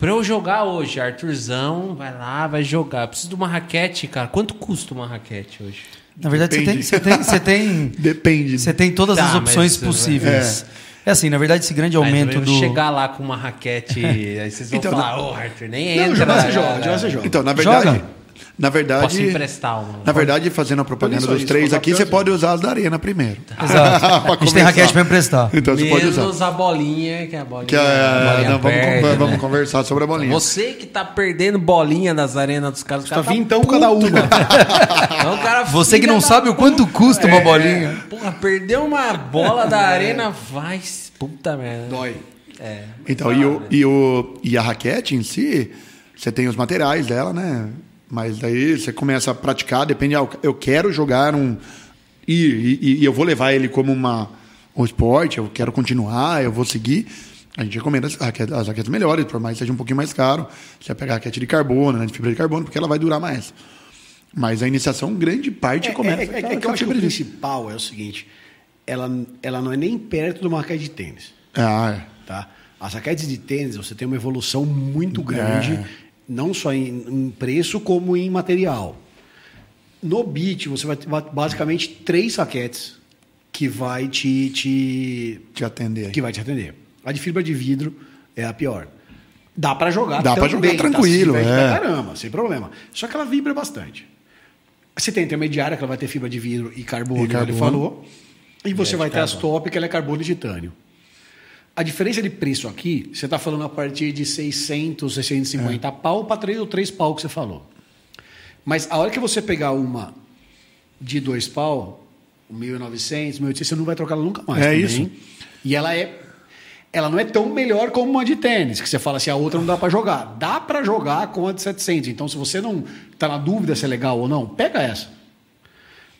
Pra eu jogar hoje, Arthurzão, vai lá, vai jogar. preciso de uma raquete, cara. Quanto custa uma raquete hoje? Na verdade, você tem, você tem, você tem. *laughs* Depende. Você tem todas tá, as opções possíveis. É. é. assim, na verdade, esse grande aumento mas do. chegar lá com uma raquete, aí vocês vão *laughs* então, falar, ô, oh, Arthur, nem não, entra. Jogar, você joga, jogar, você joga. Então, na verdade. Joga? Na verdade, Posso emprestar uma. Na verdade, fazendo a propaganda dos três aqui, você pode usar as da arena primeiro. Exato. *laughs* a gente tem raquete para emprestar. Então você pode usar. a bolinha, que é a bolinha. Que é, a bolinha não, perde, vamos, né? vamos, conversar sobre a bolinha. Você que tá perdendo bolinha nas arenas dos caras. Tá então cada uma. então, *laughs* cara *laughs* você que não sabe o quanto custa é, uma bolinha. Porra, perdeu uma bola da arena, vai. Puta merda. Dói. É. Então, e, o, e, o, e a raquete em si, você tem os materiais dela, né? Mas daí você começa a praticar, depende, ah, eu quero jogar um. E, e, e, eu vou levar ele como uma, um esporte, eu quero continuar, eu vou seguir. A gente recomenda as raquetes, as raquetes melhores, por mais que seja um pouquinho mais caro. Você vai pegar a raquete de carbono, né, de fibra de carbono, porque ela vai durar mais. Mas a iniciação, grande parte é, começa. É, é, é, é que eu acho que o principal é o seguinte: ela, ela não é nem perto de uma raquete de tênis. Ah, é. Tá? As raquetes de tênis, você tem uma evolução muito grande. Não só em, em preço, como em material. No Bit, você vai ter basicamente três raquetes que vai te, te, te atender. Que vai te atender. A de fibra de vidro é a pior. Dá para jogar Dá para jogar tranquilo, tá? é. caramba, sem problema. Só que ela vibra bastante. Você tem a intermediária, que ela vai ter fibra de vidro e carbono, e carbono. ele falou. E você é, vai ter carbono. as top, que ela é carbono e titânio. A diferença de preço aqui, você está falando a partir de 600, 650 é. pau para 3 ou 3 pau que você falou. Mas a hora que você pegar uma de 2 pau, 1.900, 1.800, você não vai trocar ela nunca mais. É também. isso. E ela é ela não é tão melhor como uma de tênis, que você fala assim, a outra não dá para jogar. Dá para jogar com a de 700. Então, se você não está na dúvida se é legal ou não, pega essa.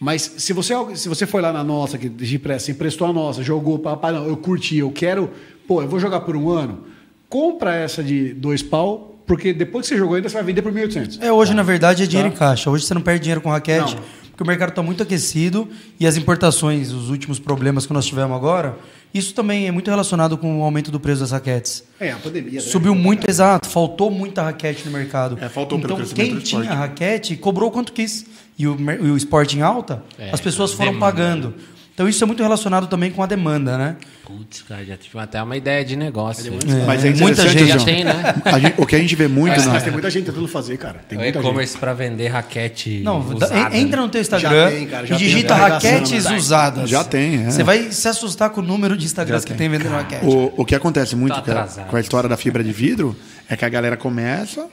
Mas se você, se você foi lá na nossa, que de pressa, emprestou a nossa, jogou, papai, não, eu curti, eu quero, pô, eu vou jogar por um ano, compra essa de dois pau, porque depois que você jogou ainda você vai vender por 1.800. É, hoje tá. na verdade é dinheiro tá. em caixa. Hoje você não perde dinheiro com raquete, não. porque o mercado está muito aquecido e as importações, os últimos problemas que nós tivemos agora, isso também é muito relacionado com o aumento do preço das raquetes. É, a pandemia. Né? Subiu muito, exato. Faltou muita raquete no mercado. É, faltou então, pelo quem tinha raquete cobrou quanto quis e o, e o esporte em alta, é, as pessoas foram demanda. pagando. Então isso é muito relacionado também com a demanda, né? Putz, cara, já tive até uma ideia de negócio. É, mas é muita gente já tem, né? Gente, o que a gente vê muito... Mas, mas tem muita gente tentando fazer, cara. Tem o e-commerce para vender raquete Não, usada, entra no teu Instagram tem, cara, e digita raquetes usadas. Já tem, é. Você vai se assustar com o número de Instagrams que tem vendendo raquete. O, o que acontece muito com, com a história da fibra de vidro é que a galera começa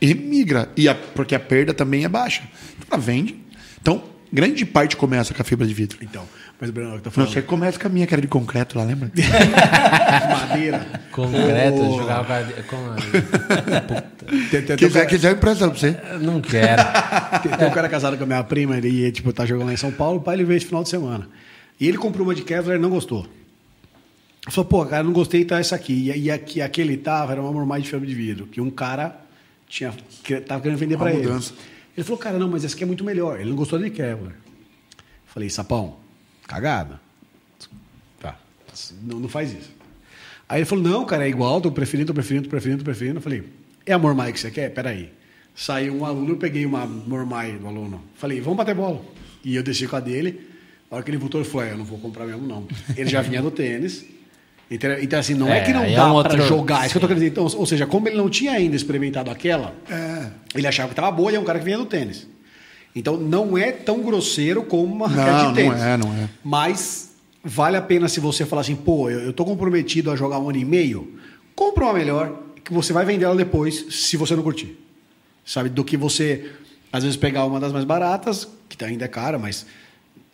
e migra. E a, porque a perda também é baixa. Então, ela vende. Então, grande parte começa com a fibra de vidro. Então, mas Bruno, eu tô falando. Não, você começa com a minha, que era de concreto lá, lembra? *laughs* Madeira. Concreto, oh. jogava com tem, quiser, quiser emprestar pra você. Não quero. Tem, tem um cara casado com a minha prima, ele tipo, tá jogando lá em São Paulo, o pai ele veio esse final de semana. E ele comprou uma de Kevlar e não gostou. Ele falou, pô, cara, não gostei, tá essa aqui. E, e aqui, aquele tava, era uma mais de fibra de vidro, que um cara tinha, tava querendo vender para ele. Ele falou, cara, não, mas essa aqui é muito melhor. Ele não gostou de Kevlar. Falei, sapão, cagada. Tá, não, não faz isso. Aí ele falou, não, cara, é igual, tô preferindo, tô preferindo, tô preferindo, tô preferindo. Eu falei, é a Mormai que você quer? Peraí. Saiu um aluno, eu peguei uma Mormai do aluno. Falei, vamos bater bola. E eu desci com a dele. A hora que ele voltou, ele falou, é, eu não vou comprar mesmo, não. Ele já vinha do tênis. Então, então, assim, não é, é que não dá é um outro... para jogar. É isso que eu tô querendo dizer. Então, ou seja, como ele não tinha ainda experimentado aquela, é. ele achava que estava boa e é um cara que vinha do tênis. Então não é tão grosseiro como uma raquete de tênis. Não é, não é. Mas vale a pena se você falar assim, pô, eu estou comprometido a jogar um ano e meio, compra uma melhor, que você vai vender ela depois, se você não curtir. Sabe? Do que você, às vezes, pegar uma das mais baratas, que ainda é cara, mas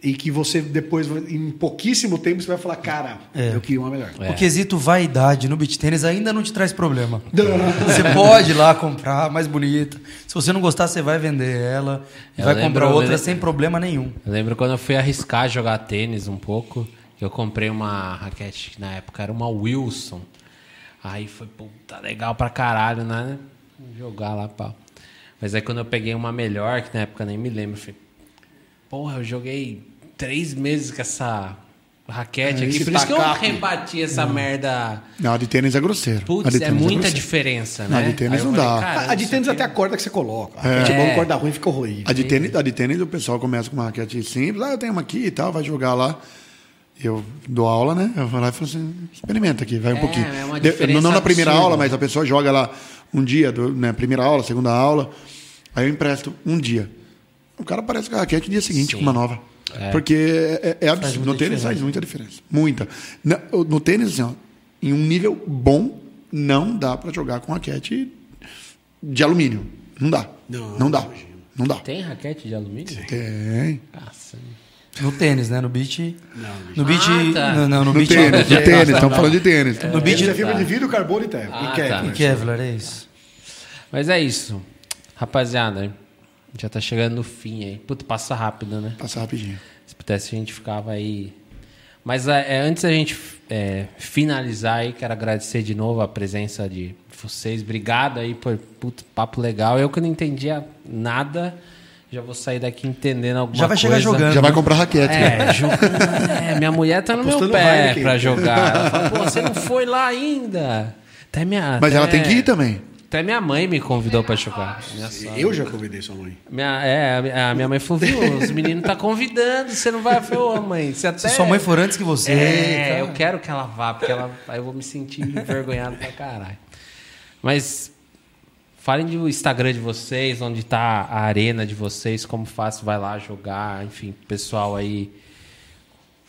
e que você depois, em pouquíssimo tempo, você vai falar, cara, é. eu queria uma melhor. É. O quesito vaidade no beat tênis ainda não te traz problema. você pode ir lá comprar mais bonita. Se você não gostar, você vai vender ela. Eu vai lembro, comprar outra sem problema nenhum. Eu lembro quando eu fui arriscar jogar tênis um pouco, eu comprei uma raquete que na época era uma Wilson. Aí foi, puta, legal pra caralho, né? Jogar lá, pau. Mas aí quando eu peguei uma melhor, que na época nem me lembro, eu falei, Porra, eu joguei três meses com essa raquete é, aqui. Por isso que eu rebati essa não. merda. Não, a de tênis é grosseiro. Putz, é, é muita é diferença, né? Não, a de tênis não falei, dá. a de tênis até a corda que você coloca. É. A é. corda ruim fica horrível. A de, tênis, a de tênis o pessoal começa com uma raquete simples. Ah, eu tenho uma aqui e tal, vai jogar lá. Eu dou aula, né? Eu vou lá e falo assim, experimenta aqui, vai um é, pouquinho. É uma diferença não na primeira absurda. aula, mas a pessoa joga lá um dia, né? Primeira aula, segunda aula. Aí eu empresto um dia. O cara aparece com a raquete no dia seguinte Sim. com uma nova. É. Porque é, é absurdo. No tênis faz muita diferença. Muita. No, no tênis, assim, ó, em um nível bom, não dá para jogar com raquete de alumínio. Não dá. Não, não dá. Não dá. Tem raquete de alumínio? Tem. Nossa. No tênis, né? No beat. Não, no beat. Ah, tá. Não, não, no, no beat. Tênis, no tênis, estamos falando de tênis. É, no beat é fibra de vidro, carbono e, ah, e Kevlar. Tá. E Kevlar, é isso. Mas é isso. Rapaziada, já tá chegando no fim aí. Puta, passa rápido, né? Passa rapidinho. Se pudesse, a gente ficava aí. Mas é, antes da gente é, finalizar aí, quero agradecer de novo a presença de vocês. Obrigado aí por puto, papo legal. Eu que não entendia nada. Já vou sair daqui entendendo alguma coisa. Já vai coisa. chegar jogando. Já vai comprar raquete. É, né? é minha mulher tá no meu pé para jogar. Ela fala, Pô, você não foi lá ainda. Até minha, Mas até... ela tem que ir também. Até minha mãe me convidou para chocar. Eu já convidei sua mãe. Minha, é, a minha mãe falou, viu, os meninos tá convidando, você não vai. Eu falei, ô mãe, você até... Se sua mãe for antes que você... É, cara. eu quero que ela vá, porque ela, aí eu vou me sentir envergonhado pra caralho. Mas falem do Instagram de vocês, onde tá a arena de vocês, como fácil vai lá jogar, enfim, pessoal aí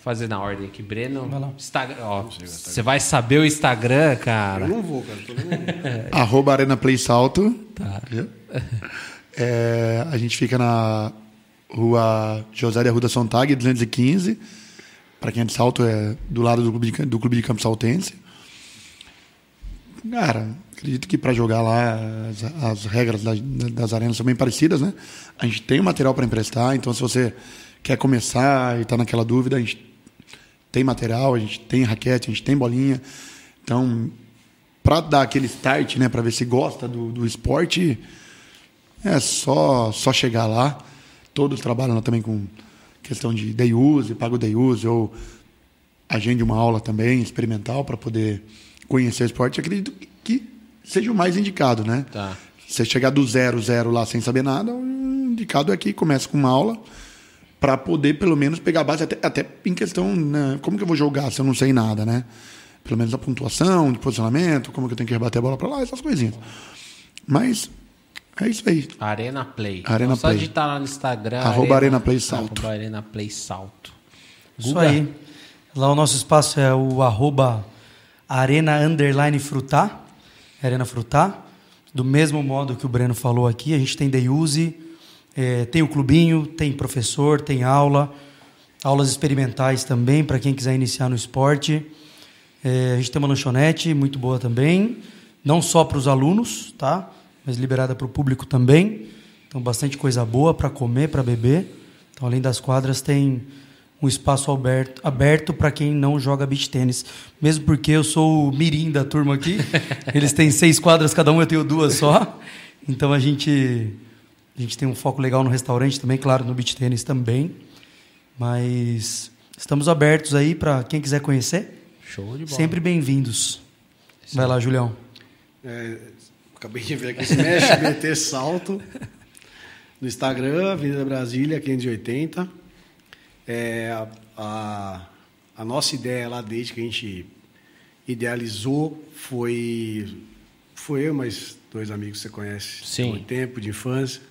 fazer na ordem aqui. Breno, Instagram, ó, você vai saber o Instagram, cara. Eu não vou, cara. Tô *laughs* Arroba Arena Play Salto. Tá. É, a gente fica na rua José de Arruda Sontag, 215. Para quem é de Salto, é do lado do Clube de, do clube de Campo Saltense. Cara, acredito que para jogar lá as, as regras das, das arenas são bem parecidas, né? A gente tem o material para emprestar, então se você quer começar e está naquela dúvida, a gente tem material, a gente tem raquete, a gente tem bolinha. Então, para dar aquele start, né, para ver se gosta do, do esporte, é só só chegar lá. Todos trabalham também com questão de day use, pago day use, ou agende uma aula também experimental para poder conhecer o esporte. Acredito que seja o mais indicado, né? Tá. Você chegar do zero, zero lá sem saber nada, o indicado é que comece com uma aula para poder pelo menos pegar a base até, até em questão né, como que eu vou jogar se eu não sei nada, né? Pelo menos a pontuação, de posicionamento, como que eu tenho que rebater a bola para lá, essas coisinhas. Mas é isso aí. Arena Play. Arena então, Play. Só digitar lá no Instagram. Arroba Arena, Arena Play Salto. Arroba Arena Play Salto. Isso aí. Lá o nosso espaço é o arroba Arena Underline Frutá. Arena Frutá. Do mesmo modo que o Breno falou aqui, a gente tem Day Use, é, tem o clubinho, tem professor, tem aula, aulas experimentais também para quem quiser iniciar no esporte. É, a gente tem uma lanchonete muito boa também, não só para os alunos, tá? Mas liberada para o público também. Então bastante coisa boa para comer, para beber. Então além das quadras tem um espaço aberto, aberto para quem não joga beach tênis. Mesmo porque eu sou o mirim da turma aqui. *laughs* Eles têm seis quadras cada um, eu tenho duas só. Então a gente a gente tem um foco legal no restaurante também, claro, no beach tênis também. Mas estamos abertos aí para quem quiser conhecer. Show de bola. Sempre bem-vindos. Vai lá, Julião. É, acabei de ver aqui, Smash *laughs* BT Salto. No Instagram, Avenida Brasília, 580. É, a, a, a, nossa ideia lá, desde que a gente idealizou, foi, foi eu, mas dois amigos que você conhece Sim. há tempo, de infância.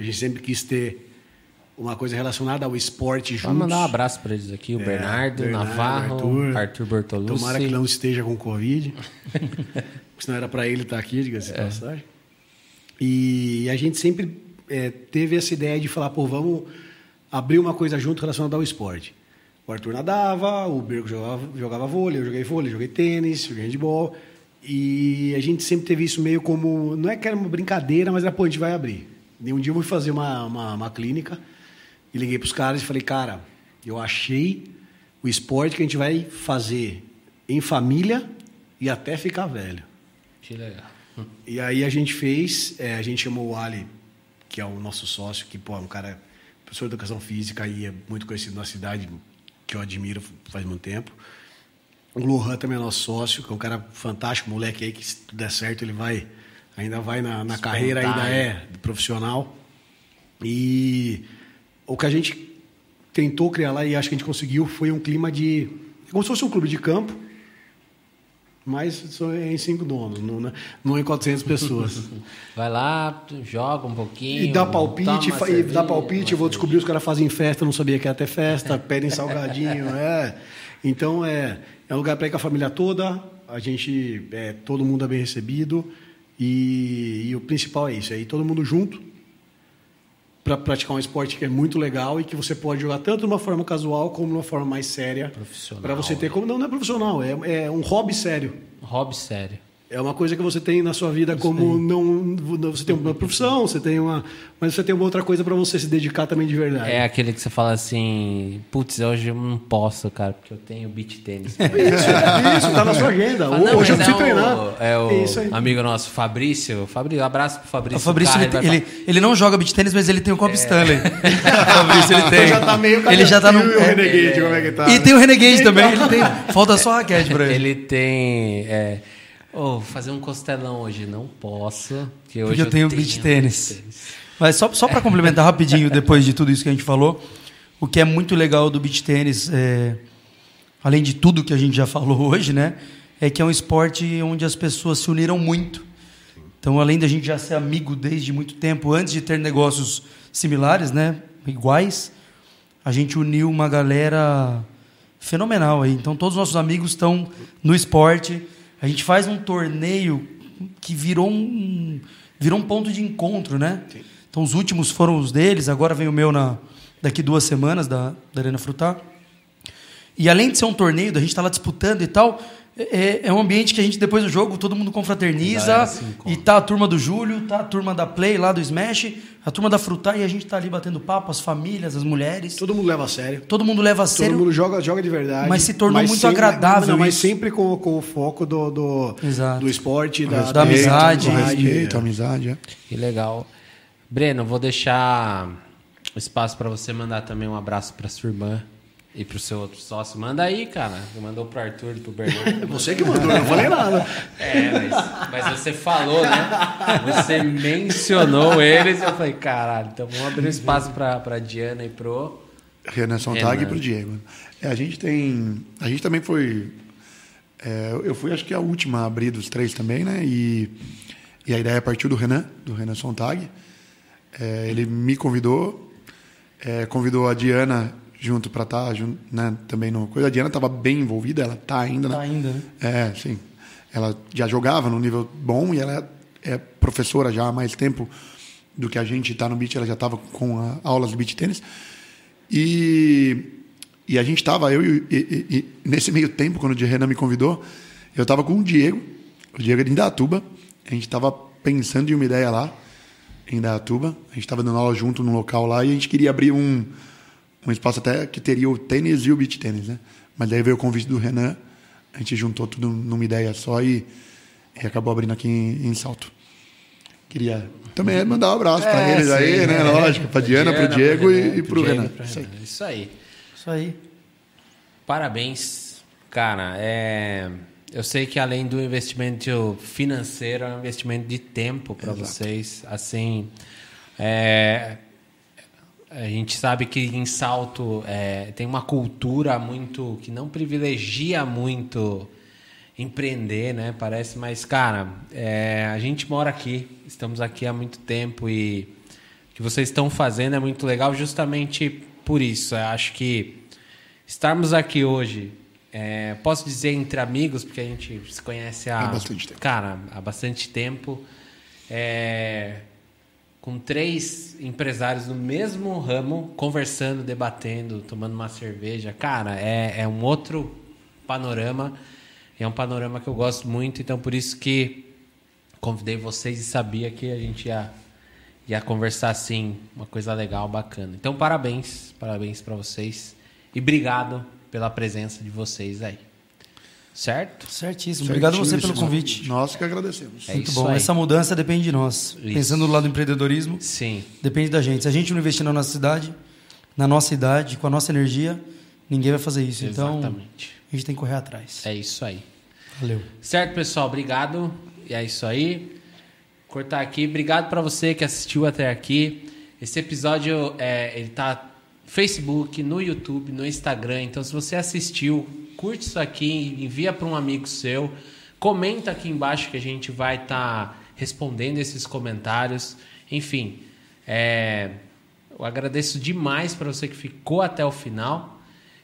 A gente sempre quis ter uma coisa relacionada ao esporte juntos. Vou mandar um abraço para eles aqui, o é, Bernardo, Bernardo, Navarro, Arthur, Arthur Bertolucci. Tomara que não esteja com Covid, *laughs* senão era para ele estar aqui, diga-se é. passagem. E a gente sempre é, teve essa ideia de falar, pô, vamos abrir uma coisa junto relacionada ao esporte. O Arthur nadava, o Bergo jogava, jogava vôlei, eu joguei vôlei, joguei tênis, joguei handball. E a gente sempre teve isso meio como. Não é que era uma brincadeira, mas era, pô, a gente vai abrir. E um dia eu fui fazer uma, uma, uma clínica e liguei para os caras e falei, cara, eu achei o esporte que a gente vai fazer em família e até ficar velho. Que legal. E aí a gente fez, é, a gente chamou o Ali, que é o nosso sócio, que pô, é um cara professor de educação física e é muito conhecido na cidade, que eu admiro faz muito tempo. O Lohan também é nosso sócio, que é um cara fantástico, moleque aí, que se tudo der certo, ele vai, ainda vai na, na carreira, ainda é profissional. E o que a gente tentou criar lá, e acho que a gente conseguiu, foi um clima de. como se fosse um clube de campo, mas só em cinco donos, não, né? não em 400 pessoas. *laughs* Vai lá, joga um pouquinho. E dá palpite, e dá palpite, vou descobrir os caras fazem festa, não sabia que ia ter festa, *laughs* pedem salgadinho, é. Então é, é um lugar para ir com a família toda, a gente, é, todo mundo é bem recebido e, e o principal é isso, é ir todo mundo junto para praticar um esporte que é muito legal e que você pode jogar tanto de uma forma casual como de uma forma mais séria. Para você ter como não, não é profissional, é, é um hobby sério. Hobby sério. É uma coisa que você tem na sua vida como não você tem uma profissão, você tem uma, mas você tem uma outra coisa para você se dedicar também de verdade. É aquele que você fala assim, putz, hoje eu não posso, cara, porque eu tenho beach tênis. *laughs* isso, isso tá na sua agenda. Ah, não, hoje eu preciso é treinar. O, é o é amigo nosso Fabrício, Fabrício, abraço pro Fabrício. O Fabrício ele, ele, ele, ele, não joga beach tênis, mas ele tem o Cobb é. Stanley. *laughs* Fabrício ele tem. já tá meio ele já tá no e o Renegade, é, como é que tá? E tem o Renegade também, ele tem. Falta só a raquete pra ele. Ele tem é, Oh, fazer um costelão hoje não posso, porque hoje porque eu tenho, tenho beach tênis. Mas só, só para complementar rapidinho, *laughs* depois de tudo isso que a gente falou, o que é muito legal do beach tênis, é, além de tudo que a gente já falou *laughs* hoje, né, é que é um esporte onde as pessoas se uniram muito. Então, além da gente já ser amigo desde muito tempo, antes de ter negócios similares, né, iguais, a gente uniu uma galera fenomenal aí. Então, todos os nossos amigos estão no esporte a gente faz um torneio que virou um, virou um ponto de encontro, né? Sim. Então os últimos foram os deles, agora vem o meu na, daqui duas semanas da, da Arena Frutar. E além de ser um torneio, da gente estar tá lá disputando e tal, é, é, um ambiente que a gente, depois do jogo, todo mundo confraterniza. Assim, e tá a turma do Júlio, tá a turma da Play lá do Smash, a turma da Frutar, e a gente tá ali batendo papo, as famílias, as mulheres. Todo mundo leva a sério. Todo mundo leva a todo sério. Todo mundo joga, joga de verdade. Mas se tornou mas muito sempre, agradável. Não, mas sempre com, com o foco do, do, do esporte, da, da, da amizade. Do respeito, é. amizade. É. Que legal. Breno, vou deixar espaço para você mandar também um abraço para sua irmã e pro seu outro sócio, manda aí, cara. Mandou pro Arthur e pro Bernardo. *laughs* você que mandou, não falei nada. É, mas, mas, você falou, né? Você mencionou eles. Eu falei, caralho, então vamos abrir espaço pra, pra Diana e pro. Renan Sontag e para o Diego. É, a gente tem. A gente também foi. É, eu fui, acho que, a última a abrir dos três também, né? E, e a ideia partiu do Renan, do Renan Sontag. É, ele me convidou, é, convidou a Diana junto para estar tá, né, também no coisa. A Diana estava bem envolvida, ela está ainda. Né? Tá ainda, né? É, sim. Ela já jogava no nível bom e ela é, é professora já há mais tempo do que a gente está no beat. Ela já estava com a, aulas de beat tênis. E, e a gente estava, eu e, e, e, nesse meio tempo, quando o Renan me convidou, eu estava com o Diego, o Diego é de Indatuba. A gente estava pensando em uma ideia lá, em Indatuba. A gente estava dando aula junto no local lá e a gente queria abrir um, um espaço até que teria o tênis e o beat tênis, né? Mas daí veio o convite do Renan, a gente juntou tudo numa ideia só e, e acabou abrindo aqui em, em Salto. Queria também mandar um abraço é, para eles sim, aí, né? É. Lógico, para Diana, para o Diego pro e, e para o Renan. Isso aí. Isso aí. Isso aí. Parabéns, cara. É... Eu sei que além do investimento financeiro, é um investimento de tempo para vocês. Assim, é... a gente sabe que em Salto é... tem uma cultura muito que não privilegia muito empreender, né? Parece, mas cara, é, a gente mora aqui, estamos aqui há muito tempo e o que vocês estão fazendo é muito legal, justamente por isso. Eu acho que estarmos aqui hoje, é, posso dizer entre amigos, porque a gente se conhece há, há bastante tempo. Cara, há bastante tempo. É, com três empresários no mesmo ramo, conversando, debatendo, tomando uma cerveja. Cara, é, é um outro panorama é um panorama que eu gosto muito, então por isso que convidei vocês e sabia que a gente ia, ia conversar assim, uma coisa legal, bacana. Então parabéns, parabéns para vocês e obrigado pela presença de vocês aí. Certo? Certíssimo. Obrigado você pelo convite. Nós que agradecemos. É Muito bom. Aí. Essa mudança depende de nós. Isso. Pensando do lado do empreendedorismo, Sim. depende da gente. Se a gente não investir na nossa cidade, na nossa idade, com a nossa energia, ninguém vai fazer isso. Então, Exatamente. Então, a gente tem que correr atrás. É isso aí. Valeu. Certo, pessoal? Obrigado. E é isso aí. Cortar aqui. Obrigado para você que assistiu até aqui. Esse episódio é, ele tá no Facebook, no YouTube, no Instagram. Então, se você assistiu, curte isso aqui, envia para um amigo seu. Comenta aqui embaixo que a gente vai estar tá respondendo esses comentários. Enfim, é, eu agradeço demais para você que ficou até o final.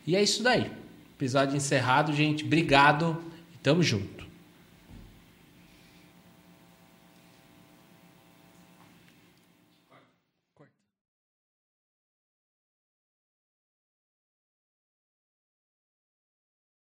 E é isso daí. Episódio encerrado, gente. Obrigado. Tamo junto.